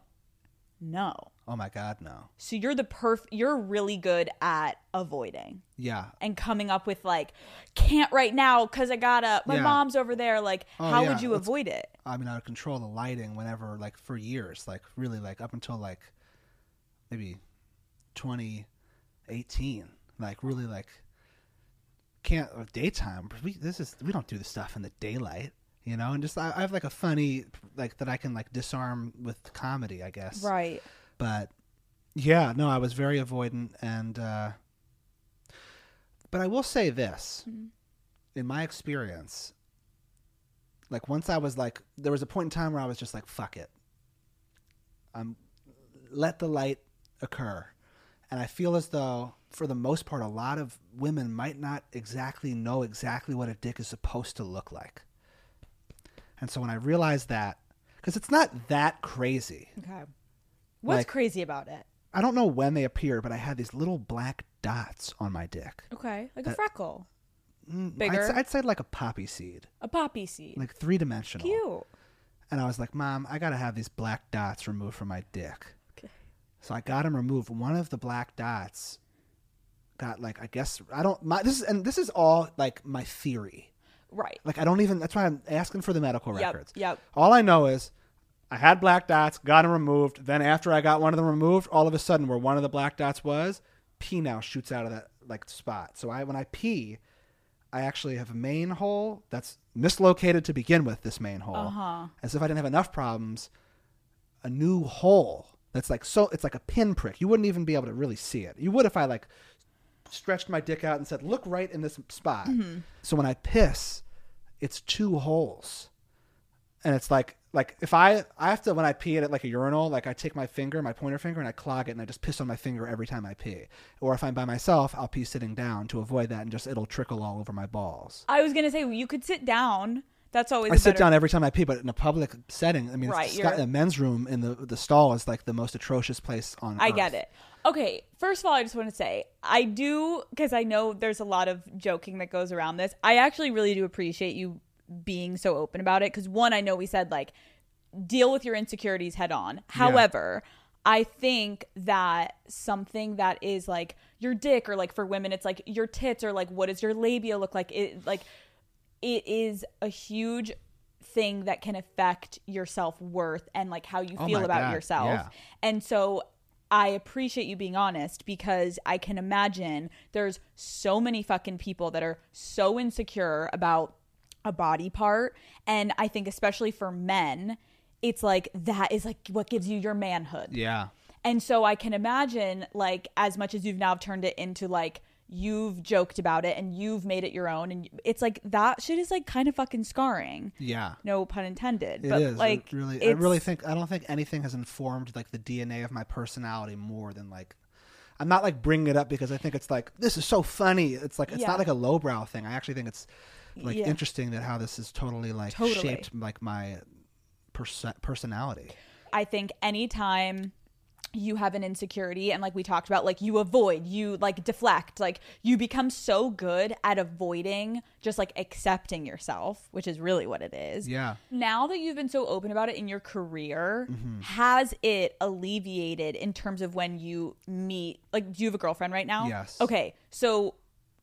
no? Oh my God, no. So you're the perf you're really good at avoiding Yeah. and coming up with like can't right now cuz I got to my Yeah. mom's over there like Oh, how yeah. would you Let's- avoid it? I mean, I would control the lighting whenever, like, for years, like, really, like, up until like maybe 2018, like, really, like, can't or daytime. We this is we don't do this stuff in the daylight, you know. And just I, I have like a funny like that I can like disarm with comedy, I guess. Right. But yeah no i was very avoidant and uh but i will say this. In my experience like once i was like there was a point in time where i was just like fuck it. Um let the light occur. And i feel as though for the most part a lot of women might not exactly know exactly what a dick is supposed to look like. And so when I realized that, because it's not that crazy. Okay. What's Like- crazy about it? I don't know when they appeared, but I had these little black dots on my dick. Okay, like a freckle, Mm, Bigger? I'd, say- I'd say like a poppy seed, a poppy seed. like three dimensional. Cute. And I was like, Mom, I gotta have these black dots removed from my dick. Okay. So I got them removed. One of the black dots got like I guess I don't my this is and this is all like my theory. Right. Like I don't even that's why I'm asking for the medical Yep, records. yep. All I know is I had black dots, got them removed. Then after I got one of them removed, all of a sudden where one of the black dots was, pee now shoots out of that like spot. So I when I pee, I actually have a main hole that's mislocated to begin with. This main hole, Uh-huh. as if I didn't have enough problems. A new hole that's like so it's like a pinprick. You wouldn't even be able to really see it. You would if I like stretched my dick out and said, "Look right in this spot." So when I piss, it's two holes, and it's like like if I I have to when I pee at like a urinal, like I take my finger, my pointer finger, and I clog it, and I just piss on my finger every time I pee. Or if I'm by myself, I'll pee sitting down to avoid that, and just it'll trickle all over my balls. I was gonna say you could sit down. That's always. I sit better- down every time I pee, but in a public setting, I mean, Right, the men's room in the the stall is like the most atrocious place on. Earth. I earth. get it. Okay, first of all, I just want to say I do because I know there's a lot of joking that goes around this. I actually really do appreciate you being so open about it because one, I know we said like deal with your insecurities head on. However, I think that something that is like your dick or like for women, it's like your tits or like what does your labia look like? It like it is a huge thing that can affect your self-worth and like how you Oh feel about God, yourself. yeah. And so I appreciate you being honest because I can imagine there's so many fucking people that are so insecure about a body part. And I think, especially for men, it's like that is like what gives you your manhood. Yeah. And so I can imagine, like, as much as you've now turned it into like you've joked about it and you've made it your own, and it's like that shit is like kind of fucking scarring. Yeah. No pun intended. It but is. It like, really, I really think I don't think anything has informed like the DNA of my personality more than like. I'm not like bringing it up because I think it's like this is so funny. It's like it's Yeah. not like a lowbrow thing. I actually think it's like Yeah. interesting that how this is totally like Totally. shaped like my perso- personality. I think anytime you have an insecurity and like we talked about like you avoid you like deflect like you become so good at avoiding just like accepting yourself which is really what it is Yeah. now that you've been so open about it in your career Mm-hmm. has it alleviated in terms of when you meet like do you have a girlfriend right now Yes. okay so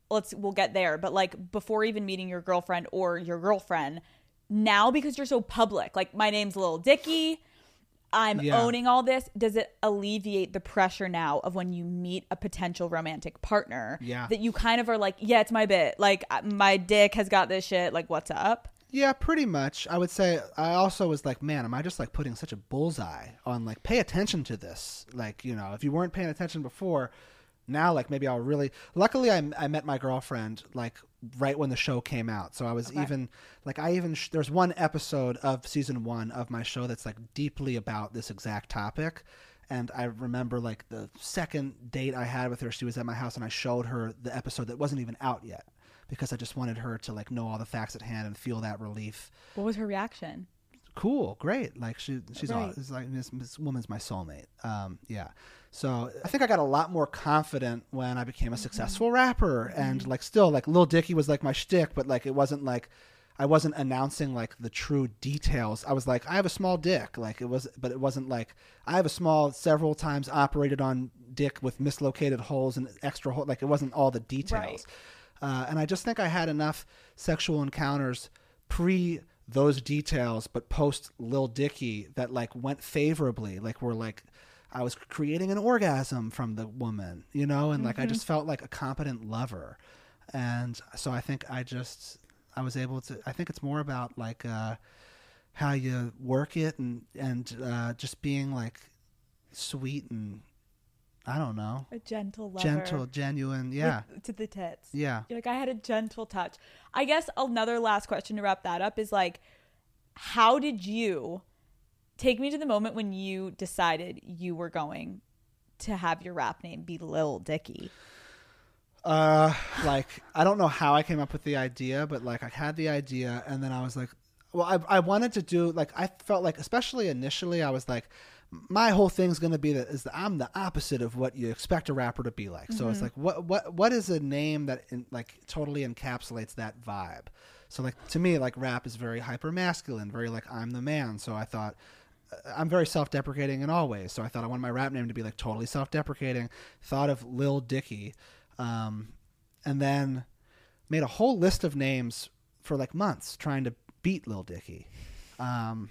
let's we'll get there but like before even meeting your girlfriend or your girlfriend now because you're so public like my name's Lil Dicky I'm Yeah. owning all this does it alleviate the pressure now of when you meet a potential romantic partner Yeah. that you kind of are like yeah it's my bit like uh, my dick has got this shit like what's up Yeah, pretty much. I would say I also was like, man, am I just like putting such a bullseye on like pay attention to this? Like, you know, if you weren't paying attention before, now like maybe I'll really. Luckily, I, I met my girlfriend like right when the show came out, so I was even like I even sh- there's one episode of season one of my show that's like deeply about this exact topic. And I remember like the second date I had with her, she was at my house and I showed her the episode that wasn't even out yet because I just wanted her to like know all the facts at hand and feel that relief. what was her reaction Cool, great. Like she, she's all, Right. it's like this, this woman's my soulmate. Um, yeah. So I think I got a lot more confident when I became a successful rapper, and like still like Lil Dicky was like my shtick, but like it wasn't like I wasn't announcing like the true details. I was like I have a small dick, like it was, but it wasn't like I have a small, several times operated on dick with mislocated holes and extra hole. Like it wasn't all the details. Uh, and I just think I had enough sexual encounters pre those details, but post Lil Dicky that like went favorably. Like we're like I was creating an orgasm from the woman, you know, and like I just felt like a competent lover. And so I think I just I was able to. I think it's more about like uh, how you work it and and uh, just being like sweet and I don't know, a gentle lover gentle, genuine. Yeah, with- to the tits yeah. You're like I had a gentle touch. I guess another last question to wrap that up is like, how did you take me to the moment when you decided you were going to have your rap name be Lil Dicky? Uh, like I don't know how I came up with the idea, but like I had the idea, and then I was like, well, I I wanted to do like I felt like especially initially I was like my whole thing's gonna be that is that I'm the opposite of what you expect a rapper to be like. So it's like what what what is a name that in, like totally encapsulates that vibe. So like to me like rap is very hyper masculine, very like I'm the man. So I thought I'm very self-deprecating in all ways. So I thought I wanted my rap name to be like totally self-deprecating. Thought of Lil Dicky, um, and then made a whole list of names for like months trying to beat Lil Dicky, um,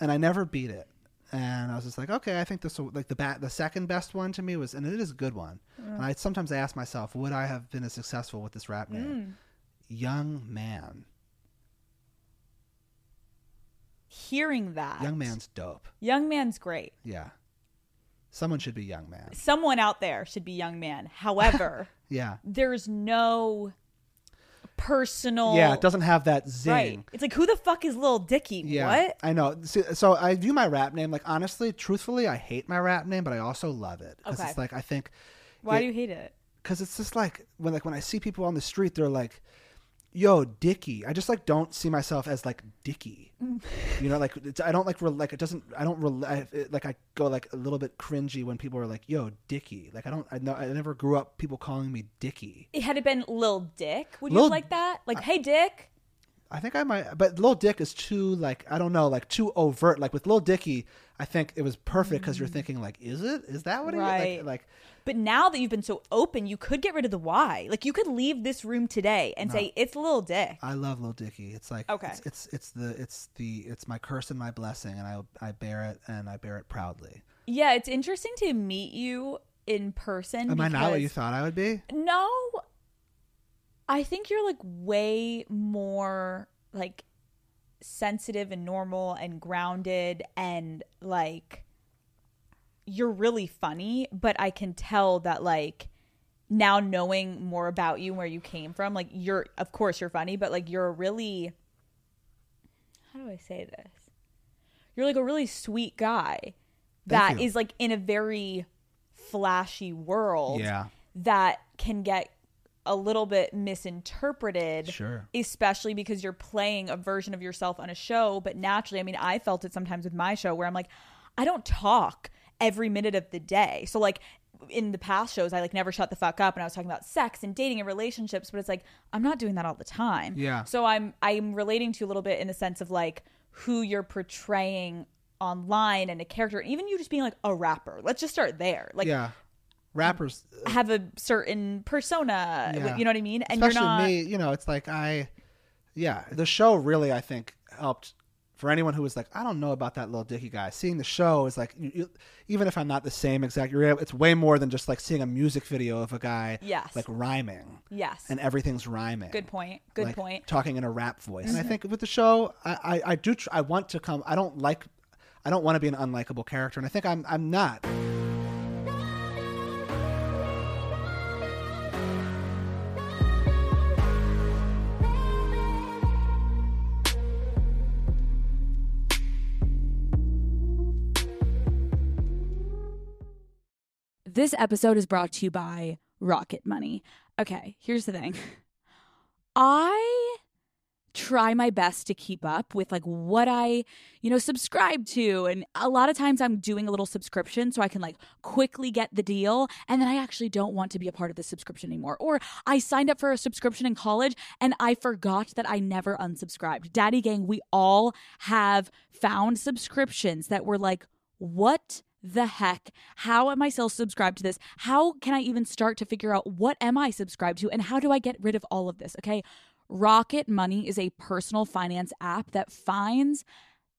and I never beat it. And I was just like, okay, I think this will like the bat. The second best one to me was, and it is a good one. And I sometimes ask myself, would I have been as successful with this rap name? Young man. Hearing that, Young man's dope. young man's great. Yeah. Someone should be young man. Someone out there should be young man. However, (laughs) Yeah. there's no personal. Yeah, it doesn't have that zing. Right. It's like who the fuck is Lil Dicky? Yeah, What? I know. See, so I view my rap name like honestly, truthfully, I hate my rap name, but I also love it because Okay. it's like I think Why it- do you hate it? because it's just like when like when I see people on the street, they're like, "Yo, Dicky." I just like don't see myself as like Dicky. Mm. you know, like it's, I don't like re- like it doesn't. I don't re- I, it, like I go like a little bit cringy when people are like, "Yo, Dicky." Like I don't. I know. I never grew up people calling me Dicky. It had it been Lil Dick, would Lil- you like that? Like, hey Dick. I think I might, but Lil Dick is too like I don't know, like too overt. Like with Lil Dicky, I think it was perfect because you're mm. thinking like, is it? Is that what it is? Like, like But now that you've been so open, you could get rid of the why. Like you could leave this room today and say it's Lil Dick. I love Lil Dicky. It's like Okay. it's, it's it's the it's the it's my curse and my blessing, and I I bear it and I bear it proudly. Yeah, it's interesting to meet you in person. Am I not what you thought I would be? No. I think you're like way more like sensitive and normal and grounded and like you're really funny, but I can tell that like now knowing more about you and where you came from, like you're of course you're funny, but like you're a really how do I say this? You're like a really sweet guy that is like in a very flashy world Yeah. that can get a little bit misinterpreted Sure. especially because you're playing a version of yourself on a show but naturally i mean i felt it sometimes with my show where i'm like i don't talk every minute of the day so like in the past shows i like never shut the fuck up and i was talking about sex and dating and relationships but it's like i'm not doing that all the time Yeah. so i'm i'm relating to you a little bit in the sense of like who you're portraying online and a character even you just being like a rapper let's just start there like yeah. Rappers, uh, have a certain persona Yeah. you know what i mean and especially you're not me. You know, it's like I, yeah. The show really, I think, helped for anyone who was like, I don't know about that little Dicky guy. Seeing the show is like, you, you, even if I'm not the same exact, it's way more than just like seeing a music video of a guy, Yes. like rhyming, yes and everything's rhyming. good point good like, point Mm-hmm. Talking in a rap voice. And I think with the show, I, I, I do. Tr- I want to come. I don't like. I don't want to be an unlikable character, and I think I'm. I'm not. This episode is brought to you by Rocket Money. Okay, here's the thing. (laughs) I try my best to keep up with like what I, you know, subscribe to and a lot of times I'm doing a little subscription so I can like quickly get the deal and then I actually don't want to be a part of the subscription anymore. Or I signed up for a subscription in college and I forgot that I never unsubscribed. Daddy gang, we all have found subscriptions that were like what the heck? How am I still subscribed to this? How can I even start to figure out what am I subscribed to and how do I get rid of all of this? Okay. Rocket Money is a personal finance app that finds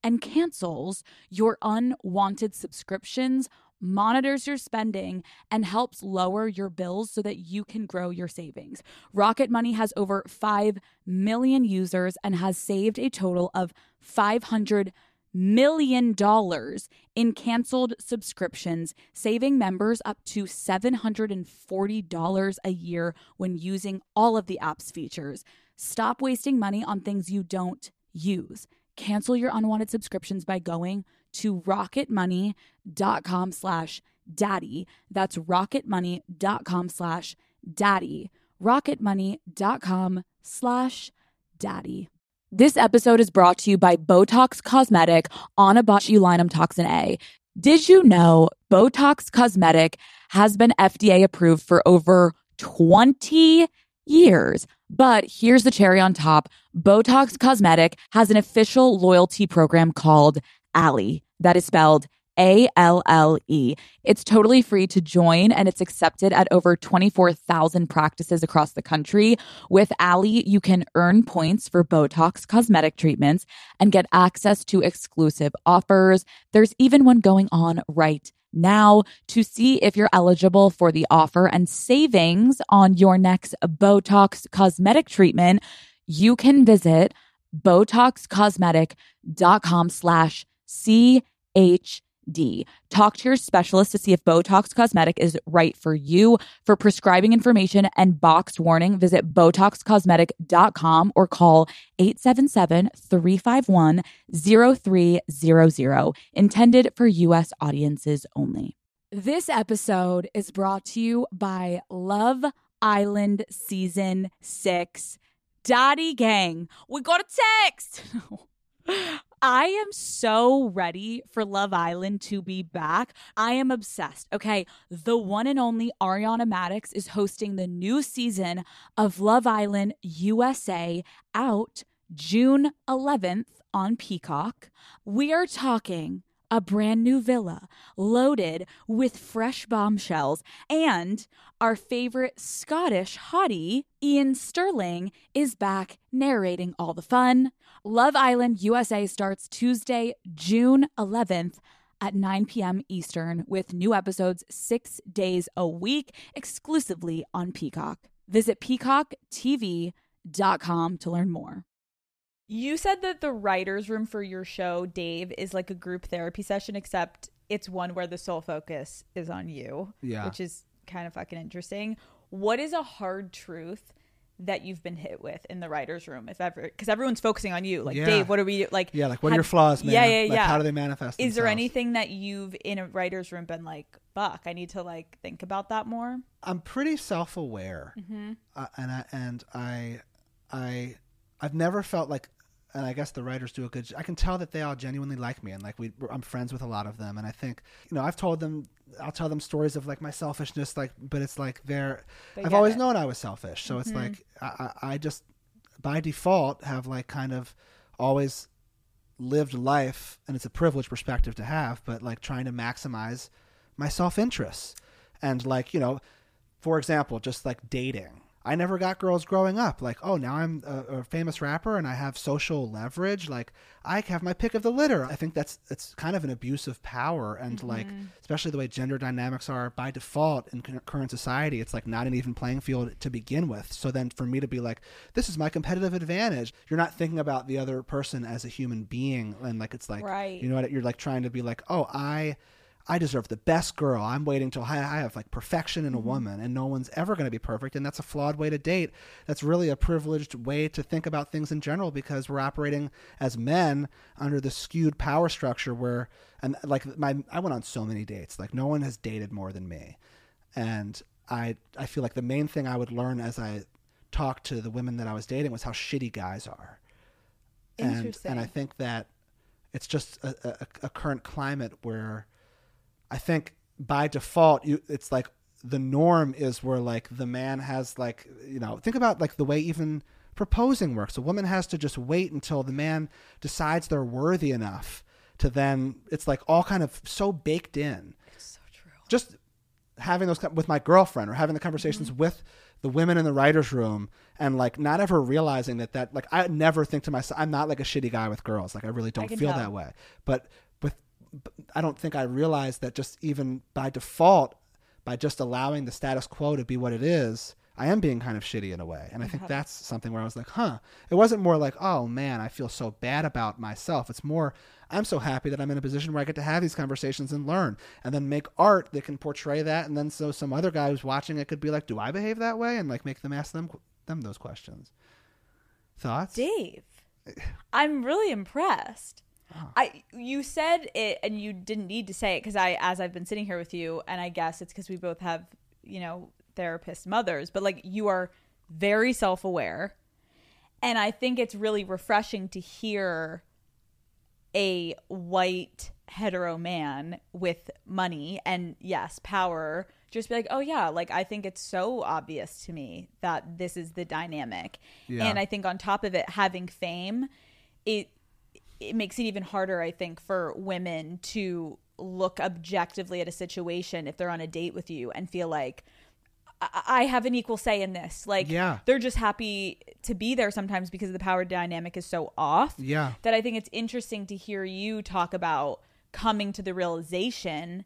and cancels your unwanted subscriptions, monitors your spending, and helps lower your bills so that you can grow your savings. Rocket Money has over 5 million users and has saved a total of 500 million dollars in canceled subscriptions, saving members up to $740 a year when using all of the app's features. Stop wasting money on things you don't use. Cancel your unwanted subscriptions by going to rocketmoney.com slash daddy. That's rocketmoney.com slash daddy. rocketmoney.com slash daddy. This episode is brought to you by Botox Cosmetic onabotulinumtoxinA. Did you know Botox Cosmetic has been FDA approved for over 20 years? But here's the cherry on top Botox Cosmetic has an official loyalty program called Alle, that is spelled a L L E. It's totally free to join and it's accepted at over 24,000 practices across the country. With Alle, you can earn points for Botox cosmetic treatments and get access to exclusive offers. There's even one going on right now to see if you're eligible for the offer and savings on your next Botox cosmetic treatment. You can visit BotoxCosmetic.com slash CH D. Talk to your specialist to see if Botox Cosmetic is right for you. For prescribing information and boxed warning, visit BotoxCosmetic.com or call 877-351-0300. Intended for U.S. audiences only. This episode is brought to you by Love Island Season 6. Daddy Gang, we got a text. (laughs) I am so ready for Love Island to be back. I am obsessed. Okay, the one and only Ariana Madix is hosting the new season of Love Island USA out June 11th on Peacock. We are talking a brand new villa loaded with fresh bombshells. And our favorite Scottish hottie, Iain Stirling, is back narrating all the fun. Love Island USA starts Tuesday, June 11th at 9 p.m. Eastern with new episodes six days a week exclusively on Peacock. Visit peacocktv.com to learn more. You said that the writer's room for your show, Dave, is like a group therapy session, except it's one where the sole focus is on you. Yeah. Which is kind of fucking interesting. What is a hard truth that you've been hit with in the writer's room, if ever? Because everyone's focusing on you. Like, Yeah. Dave, what are we like? Yeah, like what are your flaws, man? Yeah, yeah, Like, yeah. how do they manifest? Is there anything that you've in a writer's room been like, fuck, I need to like think about that more? I'm pretty self-aware, Mm-hmm. uh, and I and I, I, I've never felt like, and I guess the writers do a good. I can tell that they all genuinely like me, and like we, I'm friends with a lot of them, and I think, you know, I've told them, I'll tell them stories of like my selfishness, like, but it's like they're, They I've always it. known I was selfish, so it's like mm-hmm. I, I, I just, by default, have like kind of always lived life, and it's a privileged perspective to have, but like trying to maximize my self interests. And like, you know, for example, just like dating. I never got girls growing up. Like, oh, now I'm a, a famous rapper and I have social leverage. Like, I have my pick of the litter. I think that's it's kind of an abuse of power, and mm-hmm. like, especially the way gender dynamics are by default in current society. It's like not an even playing field to begin with. So then, for me to be like, this is my competitive advantage. You're not thinking about the other person as a human being, and like it's like, Right. you know what? You're like trying to be like, oh, I. I deserve the best girl. I'm waiting till I I have like perfection in a mm-hmm. woman, and no one's ever going to be perfect. And that's a flawed way to date. That's really a privileged way to think about things in general because we're operating as men under the skewed power structure where, and like my, I went on so many dates. Like no one has dated more than me, and I, I feel like the main thing I would learn as I talked to the women that I was dating was how shitty guys are and Interesting. and I think that it's just a, a, a current climate where I think by default you it's like the norm is where like the man has like you know think about like the way even proposing works a woman has to just wait until the man decides they're worthy enough to then it's like all kind of so baked in So true. just having those with my girlfriend or having the conversations Mm-hmm. with the women in the writers room and like not ever realizing that that like I never think to myself I'm not like a shitty guy with girls like I really don't can feel tell. that way but I don't think I realized that just even by default by just allowing the status quo to be what it is I am being kind of shitty in a way. And I think uh-huh. that's something where I was like huh it wasn't more like oh man I feel so bad about myself. It's more I'm so happy that I'm in a position where I get to have these conversations and learn and then make art that can portray that. And then so some other guy who's watching it could be like do I behave that way? And like make them ask them them those questions. Thoughts? Dave, I'm really impressed. Oh. I you said it and you didn't need to say it because I as I've been sitting here with you and I guess it's because we both have you know therapist mothers but like you are very self aware And I think it's really refreshing to hear a white hetero man with money and yes, power just be like, "Oh yeah, like I think it's so obvious to me that this is the dynamic." Yeah. And I think on top of it having fame, it it makes it even harder I think for women to look objectively at a situation if they're on a date with you and feel like I I have an equal say in this. Like, Yeah. they're just happy to be there sometimes because the power dynamic is so off. Yeah. That I think it's interesting to hear you talk about coming to the realization.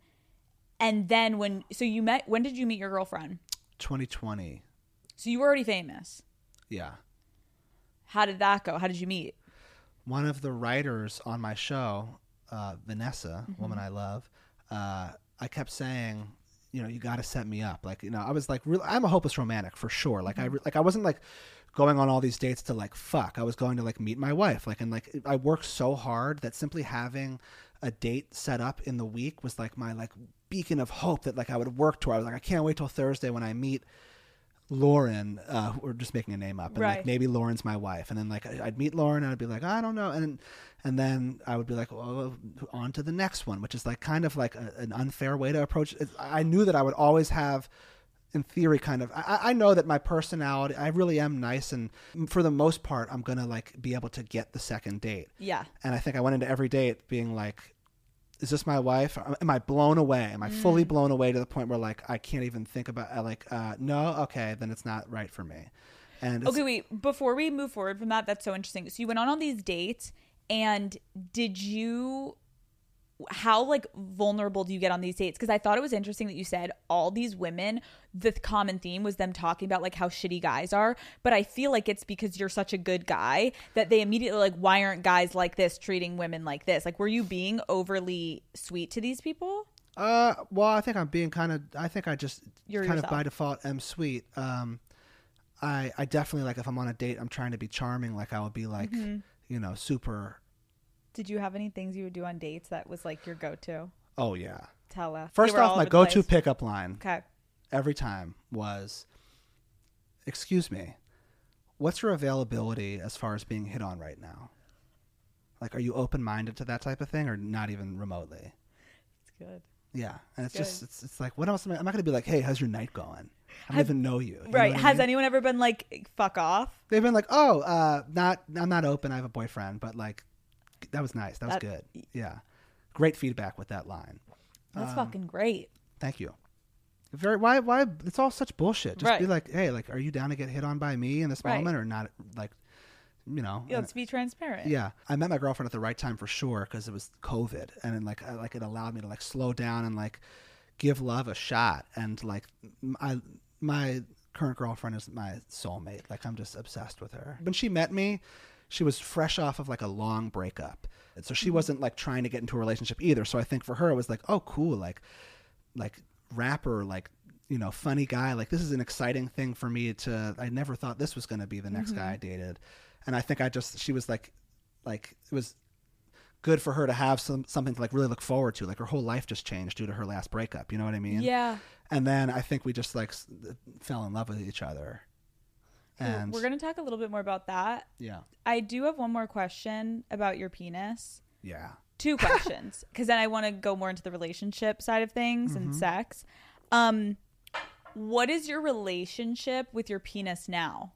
And then when, so you met, when did you meet your girlfriend? 2020. So you were already famous. Yeah. How did that go? How did you meet? One of the writers on my show, uh, Vanessa, woman I love, uh, I kept saying, you know, you got to set me up. Like, you know, I was like, real, I'm a hopeless romantic for sure. Like, I re- like I wasn't like going on all these dates to like fuck. I was going to like meet my wife. Like, and like I worked so hard that simply having a date set up in the week was like my like beacon of hope that like I would work toward. I was like, I can't wait till Thursday when I meet Lauren, uh, we're just making a name up, and Right. like maybe Lauren's my wife, and then like I'd meet Lauren, and I'd be like, I don't know, and and then I would be like, well, on to the next one, which is like kind of like a, an unfair way to approach. It. I knew that I would always have, in theory, kind of. I, I know that my personality, I really am nice, and for the most part, I'm gonna like be able to get the second date. Yeah. And I think I went into every date being like, is this my wife? Am I blown away? Am I fully blown away to the point where like I can't even think about uh, like uh, no, okay, then it's not right for me. And it's, Okay, wait. Before we move forward from that, that's so interesting. So you went on all these dates, and did you? How like vulnerable do you get on these dates? Because I thought it was interesting that you said all these women. The common theme was them talking about like how shitty guys are, but I feel like it's because you're such a good guy that they immediately like, why aren't guys like this treating women like this? Like, were you being overly sweet to these people? uh, well, I think I'm being kind of. I think I just You're kind of by default am sweet. Um, I I definitely like if I'm on a date, I'm trying to be charming. Like I would be like, Mm-hmm. you know, super. Did you have any things you would do on dates that was like your go-to? Oh yeah. Tell us. First They were all off, my go-to pickup line Okay. every time was, "Excuse me, what's your availability as far as being hit on right now? Like, are you open-minded to that type of thing, or not even remotely?" It's good. Yeah, and it's Good. just it's, it's like what else? Am I, I'm not going to be like, "Hey, how's your night going?" I don't even know you. You know Right. what I Has mean? anyone ever been like, fuck off? They've been like, "Oh, uh, not I'm not open. I have a boyfriend," but like, that was nice. That was That- good. Yeah, great feedback with that line. That's Um, fucking great. Thank you. Very why why it's all such bullshit. Just be like, hey, like, are you down to get hit on by me in this Right. moment or not? Like, you know. Yeah, let's be transparent. yeah, I met my girlfriend at the right time for sure because it was COVID, and then, like, I, like it allowed me to like slow down and like give love a shot, and like, I my current girlfriend is my soulmate. Like, I'm just obsessed with her. When she met me, she was fresh off of like a long breakup, and so she mm-hmm. wasn't like trying to get into a relationship either. So I think for her it was like, oh, cool, like, like rapper, like you know, funny guy. Like this is an exciting thing for me to. I never thought this was going to be the next guy I mm-hmm. dated, and I think I just she was like, like it was good for her to have some something to like really look forward to. Like her whole life just changed due to her last breakup. You know what I mean? Yeah. And then I think we just like s- fell in love with each other. And we're going to talk a little bit more about that. yeah, I do have one more question about your penis. yeah. Two questions, (laughs) because then I want to go more into the relationship side of things Mm-hmm. and sex. Um, what is your relationship with your penis now,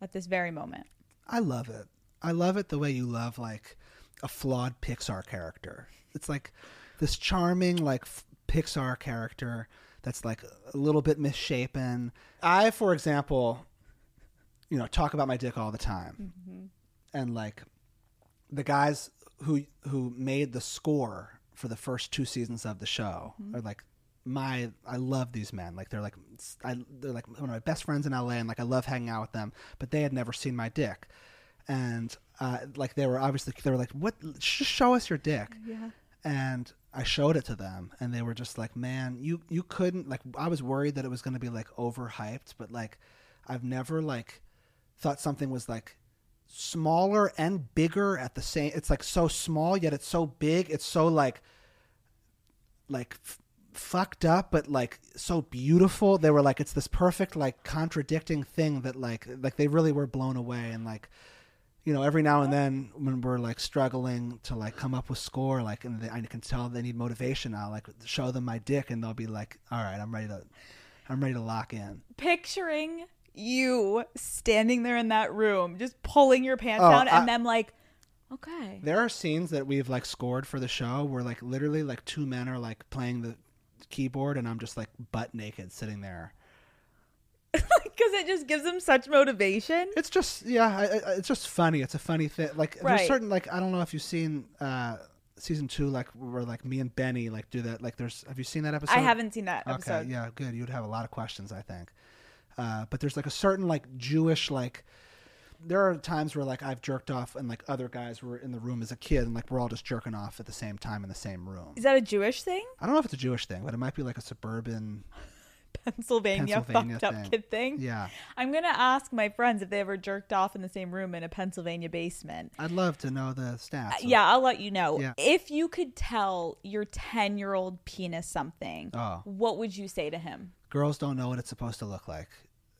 at this very moment? I love it. I love it the way you love like a flawed Pixar character. It's like this charming like f- Pixar character that's like a little bit misshapen. I, for example, you know, talk about my dick all the time, and like the guys who who made the score for the first two seasons of the show are like my I love these men. Like they're like I, they're like one of my best friends in LA and like I love hanging out with them but they had never seen my dick. And uh, like they were obviously they were like what? Just show us your dick. Yeah. and I showed it to them and they were just like man you you couldn't like I was worried that it was going to be like overhyped but like I've never like thought something was like smaller and bigger at the same it's like so small yet it's so big it's so like like f- fucked up but like so beautiful. They were like it's this perfect like contradicting thing that like like they really were blown away. And like you know every now and then when we're like struggling to like come up with score like and they, i can tell they need motivation i'll like show them my dick and they'll be like all right i'm ready to i'm ready to lock in. Picturing you standing there in that room, just pulling your pants Oh, down, and I- them like, okay. there are scenes that we've like scored for the show where like literally like two men are like playing the keyboard and i'm just like butt naked sitting there (laughs) Because it just gives them such motivation. It's just yeah, I, I, it's just funny. It's a funny thing. Like Right. there's certain like I don't know if you've seen uh season two like where like me and Benny like do that. Like there's have you seen that episode? I haven't seen that Okay, episode. yeah, good. You'd have a lot of questions, I think. Uh, but there's like a certain like Jewish like. There are times where like I've jerked off and like other guys were in the room as a kid and like we're all just jerking off at the same time in the same room. Is that a Jewish thing? I don't know if it's a Jewish thing, but it might be like a suburban. Pennsylvania, (laughs) Pennsylvania fucked up kid thing? Yeah, I'm going to ask my friends if they ever jerked off in the same room in a Pennsylvania basement. I'd love to know the stats. Yeah, I'll let you know. Yeah. If you could tell your 10 year old penis something, Oh. what would you say to him? girls don't know what it's supposed to look like.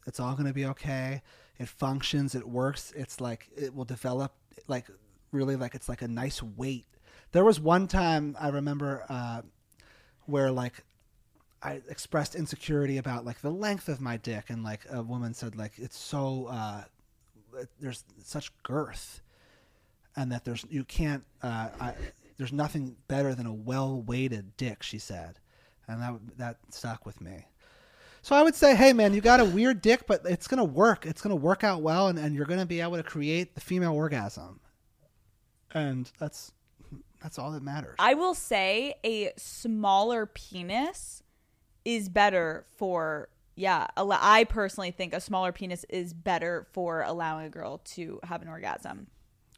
It's all going to be okay. It functions. It works. It's like it will develop like really like it's like a nice weight. There was one time I remember uh, where like I expressed insecurity about like the length of my dick, and like a woman said like it's so uh, there's such girth, and that there's you can't uh, I, there's nothing better than a well weighted dick. She said, and that that stuck with me. So I would say, hey man, you got a weird dick, but it's gonna work. It's gonna work out well, and, and you're gonna be able to create the female orgasm, and that's that's all that matters. I will say a smaller penis is better for yeah, I personally think a smaller penis is better for allowing a girl to have an orgasm.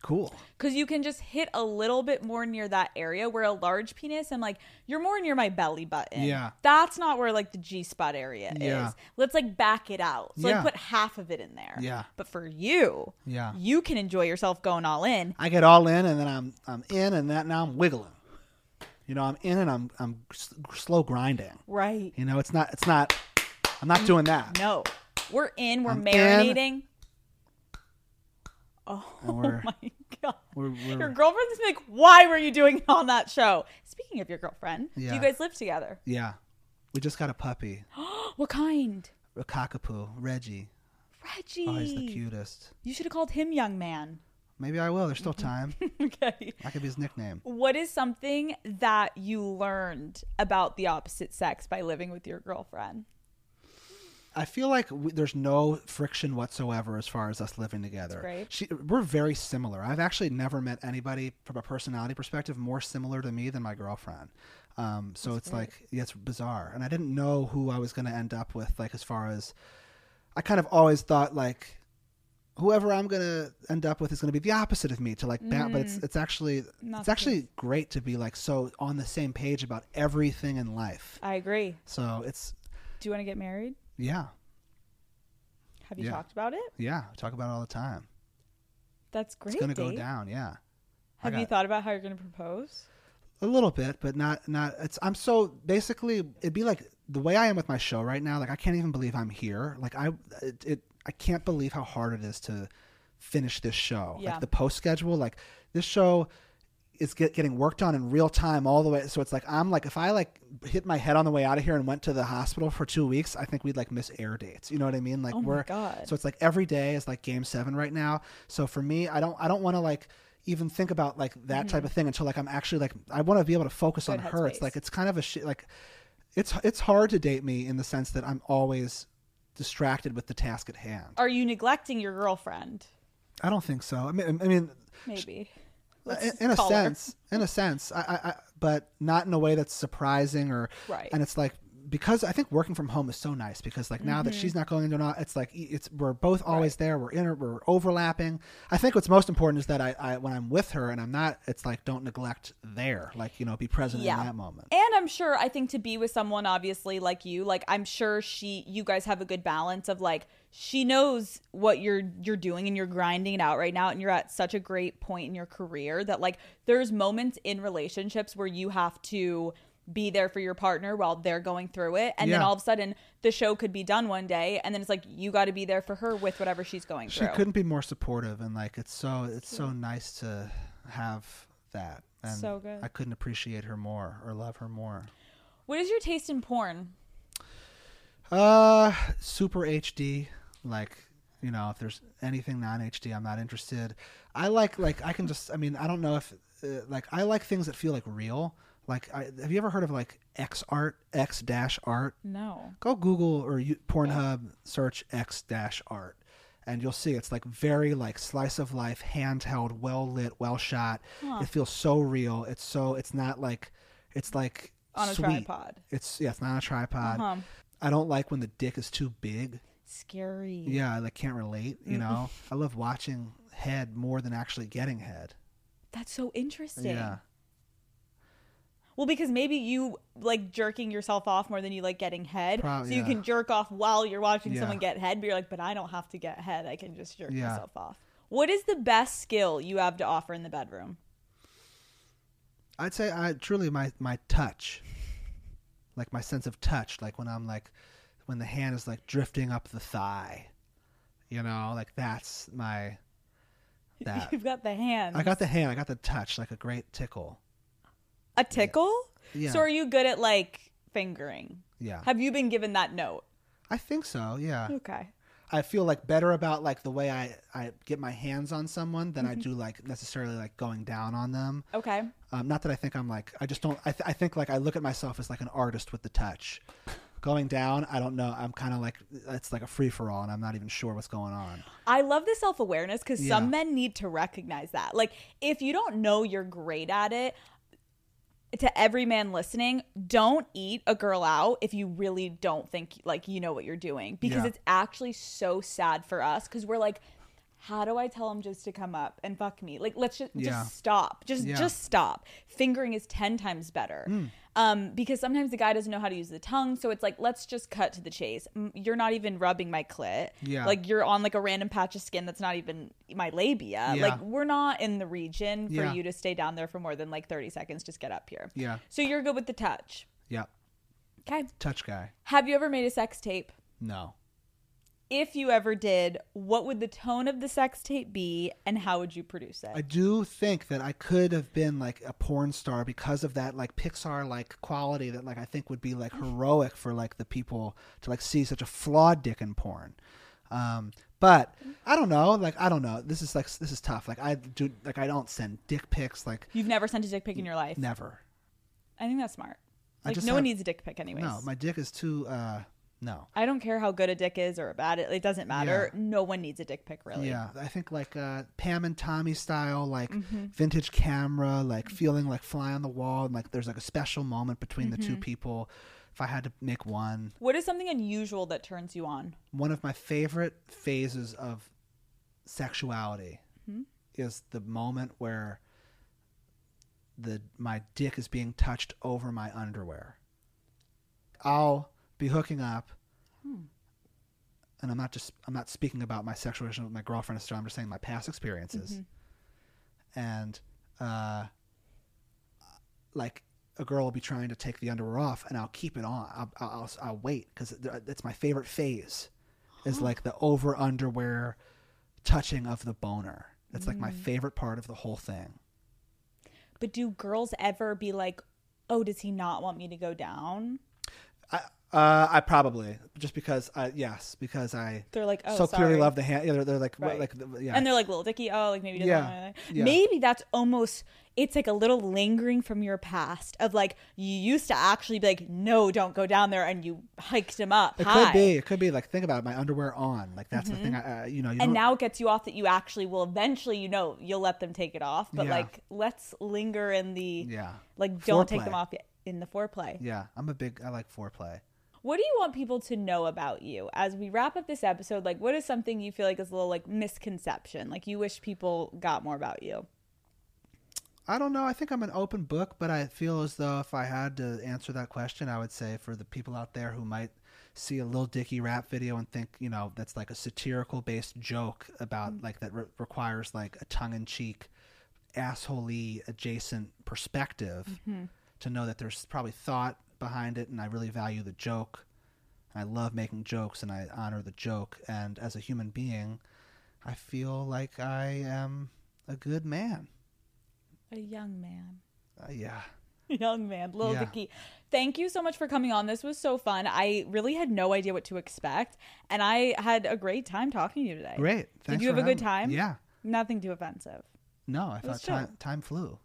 cool. Cuz you can just hit a little bit more near that area where a large penis I'm like you're more near my belly button. Yeah. That's not where like the G spot area Yeah. is. Let's like back it out. So Yeah. like put half of it in there. Yeah. But for you, Yeah. you can enjoy yourself going all in. I get all in, and then I'm I'm in, and that now I'm wiggling. You know, I'm in, and I'm I'm slow grinding. Right. You know, it's not it's not. I'm not doing that. No. We're in, we're I'm marinating. Oh, (laughs) oh we're- my god. We're, we're, Your girlfriend's like, why were you doing it (laughs) on that show? Speaking of your girlfriend, do you guys live together? yeah, we just got a puppy, (gasps) What kind? a cockapoo, Reggie. Reggie. Oh, he's the cutest. You should have called him young man. Maybe I will. There's still time. (laughs) okay. that could be his nickname. What is something that you learned about the opposite sex by living with your girlfriend? I feel like we, there's no friction whatsoever as far as us living together. great. She, we're very similar. I've actually never met anybody from a personality perspective more similar to me than my girlfriend. Um, so it's like, yeah, it's bizarre. And I didn't know who I was going to end up with, like, as far as I kind of always thought, like, whoever I'm going to end up with is going to be the opposite of me to like, ba- but it's, mm. it's actually, Not it's actually great to be like so on the same page about everything in life. I agree. So it's, Do you want to get married? yeah, Have you Yeah. talked about it? yeah. I talk about it all the time. That's great. It's gonna go down, yeah. Have you thought about how you're going to propose? A little bit, but not not. It's I'm so basically it'd be like the way I am with my show right now. Like I can't even believe I'm here. Like I it, it I can't believe how hard it is to finish this show. Yeah. Like the post schedule. Like this show is get, getting worked on in real time all the way. So it's like I'm like if I like hit my head on the way out of here and went to the hospital for two weeks, I think we'd like miss air dates. You know what I mean? Like Oh we're God. so it's like every day is like game seven right now. So for me, I don't I don't want to like even think about like that type of thing until like I'm actually like I want to be able to focus Mm-hmm. Good on her. It's like it's kind of a shit like it's it's hard to date me in the sense that I'm always distracted with the task at hand. Are you neglecting your girlfriend? I don't think so. I mean I mean Maybe. in, in a sense, in a sense, I, I, I, but not in a way that's surprising or Right. And it's like because I think working from home is so nice because like now Mm-hmm. that she's not going into an, it's like it's we're both always there. We're in we're overlapping. I think what's most important is that I, I when I'm with her and I'm not, it's like don't neglect there. Like you know, be present Yeah. in that moment. And I'm sure I think to be with someone obviously like you, like I'm sure she you guys have a good balance of like she knows what you're you're doing and you're grinding it out right now and you're at such a great point in your career that like there's moments in relationships where you have to be there for your partner while they're going through it and then all of a sudden the show could be done one day and then it's like you got to be there for her with whatever she's going She through She couldn't be more supportive, and like it's so it's so nice to have that. And So good. I couldn't appreciate her more or love her more. what is your taste in porn Uh, super HD. Like, you know, if there's anything non HD, I'm not interested. I like like I can just. I mean, I don't know if uh, like I like things that feel like real. Like, I, have you ever heard of like X art, X dash art? no Go Google or you, Pornhub, search X dash art, and you'll see it's like very like slice of life, handheld, well lit, well shot. It feels so real. It's so. It's not like. It's like On a sweet. tripod. It's yeah. It's not on a tripod. Uh-huh. I don't like when the dick is too big. scary Yeah, I like can't relate. You know, (laughs) I love watching head more than actually getting head. that's so interesting Yeah, Well, because maybe you like jerking yourself off more than you like getting head. Prob- so you yeah. can jerk off while you're watching Yeah. someone get head, but you're like, but I don't have to get head. I can just jerk Yeah. myself off. What is the best skill you have to offer in the bedroom? I'd say I truly my my touch, like my sense of touch, like when I'm like when the hand is like drifting up the thigh, you know, like that's my (laughs) that. You've got the hand. I got the hand, I got the touch, like a great tickle. A tickle. Yeah. So are you good at like fingering? Yeah, Have you been given that note? I think so. Yeah, Okay. I feel like better about like the way I I get my hands on someone than I do like necessarily like going down on them. Okay. Um, not that I think I'm like I just don't. I, th- I think like I look at myself as like an artist with the touch. Going down, I don't know. I'm kind of like it's like a free for all, and I'm not even sure what's going on. I love the self awareness because Yeah. some men need to recognize that. Like, if you don't know you're great at it, to every man listening, don't eat a girl out if you really don't think like you know what you're doing because Yeah. it's actually so sad for us because we're like, how do I tell him just to come up and fuck me? Like, let's just Yeah. just stop, just Yeah. just stop. Fingering is ten times better. Hmm. Um, because sometimes the guy doesn't know how to use the tongue, so it's like let's just cut to the chase. You're not even rubbing my clit. Yeah. Like you're on like a random patch of skin that's not even my labia. Yeah. Like we're not in the region for Yeah. you to stay down there for more than like 30 seconds. Just get up here. Yeah. So you're good with the touch. Yeah, Okay. touch guy. Have you ever made a sex tape? No, If you ever did, what would the tone of the sex tape be and how would you produce it? I do think that I could have been like a porn star because of that like Pixar like quality that like I think would be like heroic for like the people to like see such a flawed dick in porn. Um, but I don't know. Like I don't know. This is like this is tough. Like I do like I don't send dick pics. Like You've never sent a dick pic in your life. never. I think that's smart. Like no one needs a dick pic anyways. No, my dick is too. uh No. I don't care how good a dick is or a bad it, it doesn't matter. No one needs a dick pic really. Yeah, I think like uh, Pam and Tommy style, like Mm-hmm. vintage camera, like feeling like fly on the wall, and like there's like a special moment between the Mm-hmm. two people. If I had to make one, What is something unusual that turns you on? one of my favorite phases of sexuality Mm-hmm. is the moment where the my dick is being touched over my underwear. I'll be hooking up, Hmm. and I'm not just I'm not speaking about my sexual relationship with my girlfriend. I'm just saying my past experiences, Mm-hmm. and uh, like a girl will be trying to take the underwear off, and I'll keep it on. I'll I'll, I'll, I'll wait because it's my favorite phase. Is like the over underwear touching of the boner. It's like my Mm. favorite part of the whole thing. But do girls ever be like, "Oh, does he not want me to go down?" I uh, I probably just because I yes because I They're like, "Oh, so clearly love the hand. Yeah, they're, they're like Right. like yeah And they're like, "Little Dicky, oh, like maybe doesn't Yeah. Yeah. Maybe that's almost it's like a little lingering from your past of like you used to actually be like, "No, don't go down there," and you hiked him up. It high. could be. It could be like think about it, my underwear on. Like that's the thing. I, uh, you know. You Mm-hmm. And now it gets you off that you actually will eventually, you know, you'll let them take it off. But Yeah. like, let's linger in the Yeah. like, don't take them off yet in the foreplay. Yeah, I'm a big. I like foreplay. What do you want people to know about you as we wrap up this episode? Like, what is something you feel like is a little like misconception? Like, you wish people got more about you? I don't know. I think I'm an open book, but I feel as though if I had to answer that question, I would say for the people out there who might see a little Dicky rap video and think, you know, that's like a satirical based joke about mm. like that re- requires like a tongue in cheek, assholey adjacent perspective. Mm-hmm. to know that there's probably thought behind it, and I really value the joke. And I love making jokes, and I honor the joke. And as a human being, I feel like I am a good man. A young man. Uh, yeah. (laughs) Young man, little Yeah. Vicky. Thank you so much for coming on. This was so fun. I really had no idea what to expect, and I had a great time talking to you today. Great. Did you have a good having me. time? Yeah. Nothing too offensive. No, I thought time, time flew.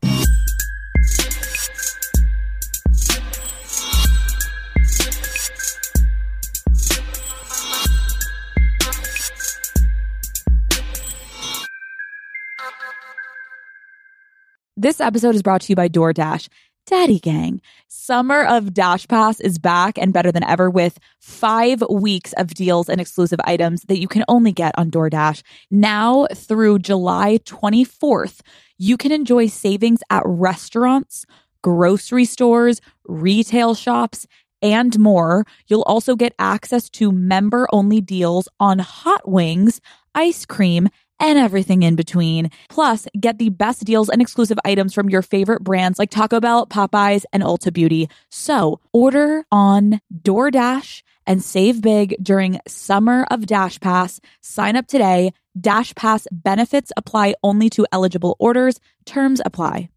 This episode is brought to you by DoorDash. Daddy Gang. Summer of Dash Pass is back and better than ever with five weeks of deals and exclusive items that you can only get on DoorDash. Now through July 24th, you can enjoy savings at restaurants, grocery stores, retail shops, and more. You'll also get access to member only deals on hot wings, ice cream, and everything in between. Plus, get the best deals and exclusive items from your favorite brands like Taco Bell, Popeyes, and Ulta Beauty. So, order on DoorDash and save big during Summer of Dash Pass. Sign up today. Dash Pass benefits apply only to eligible orders. Terms apply.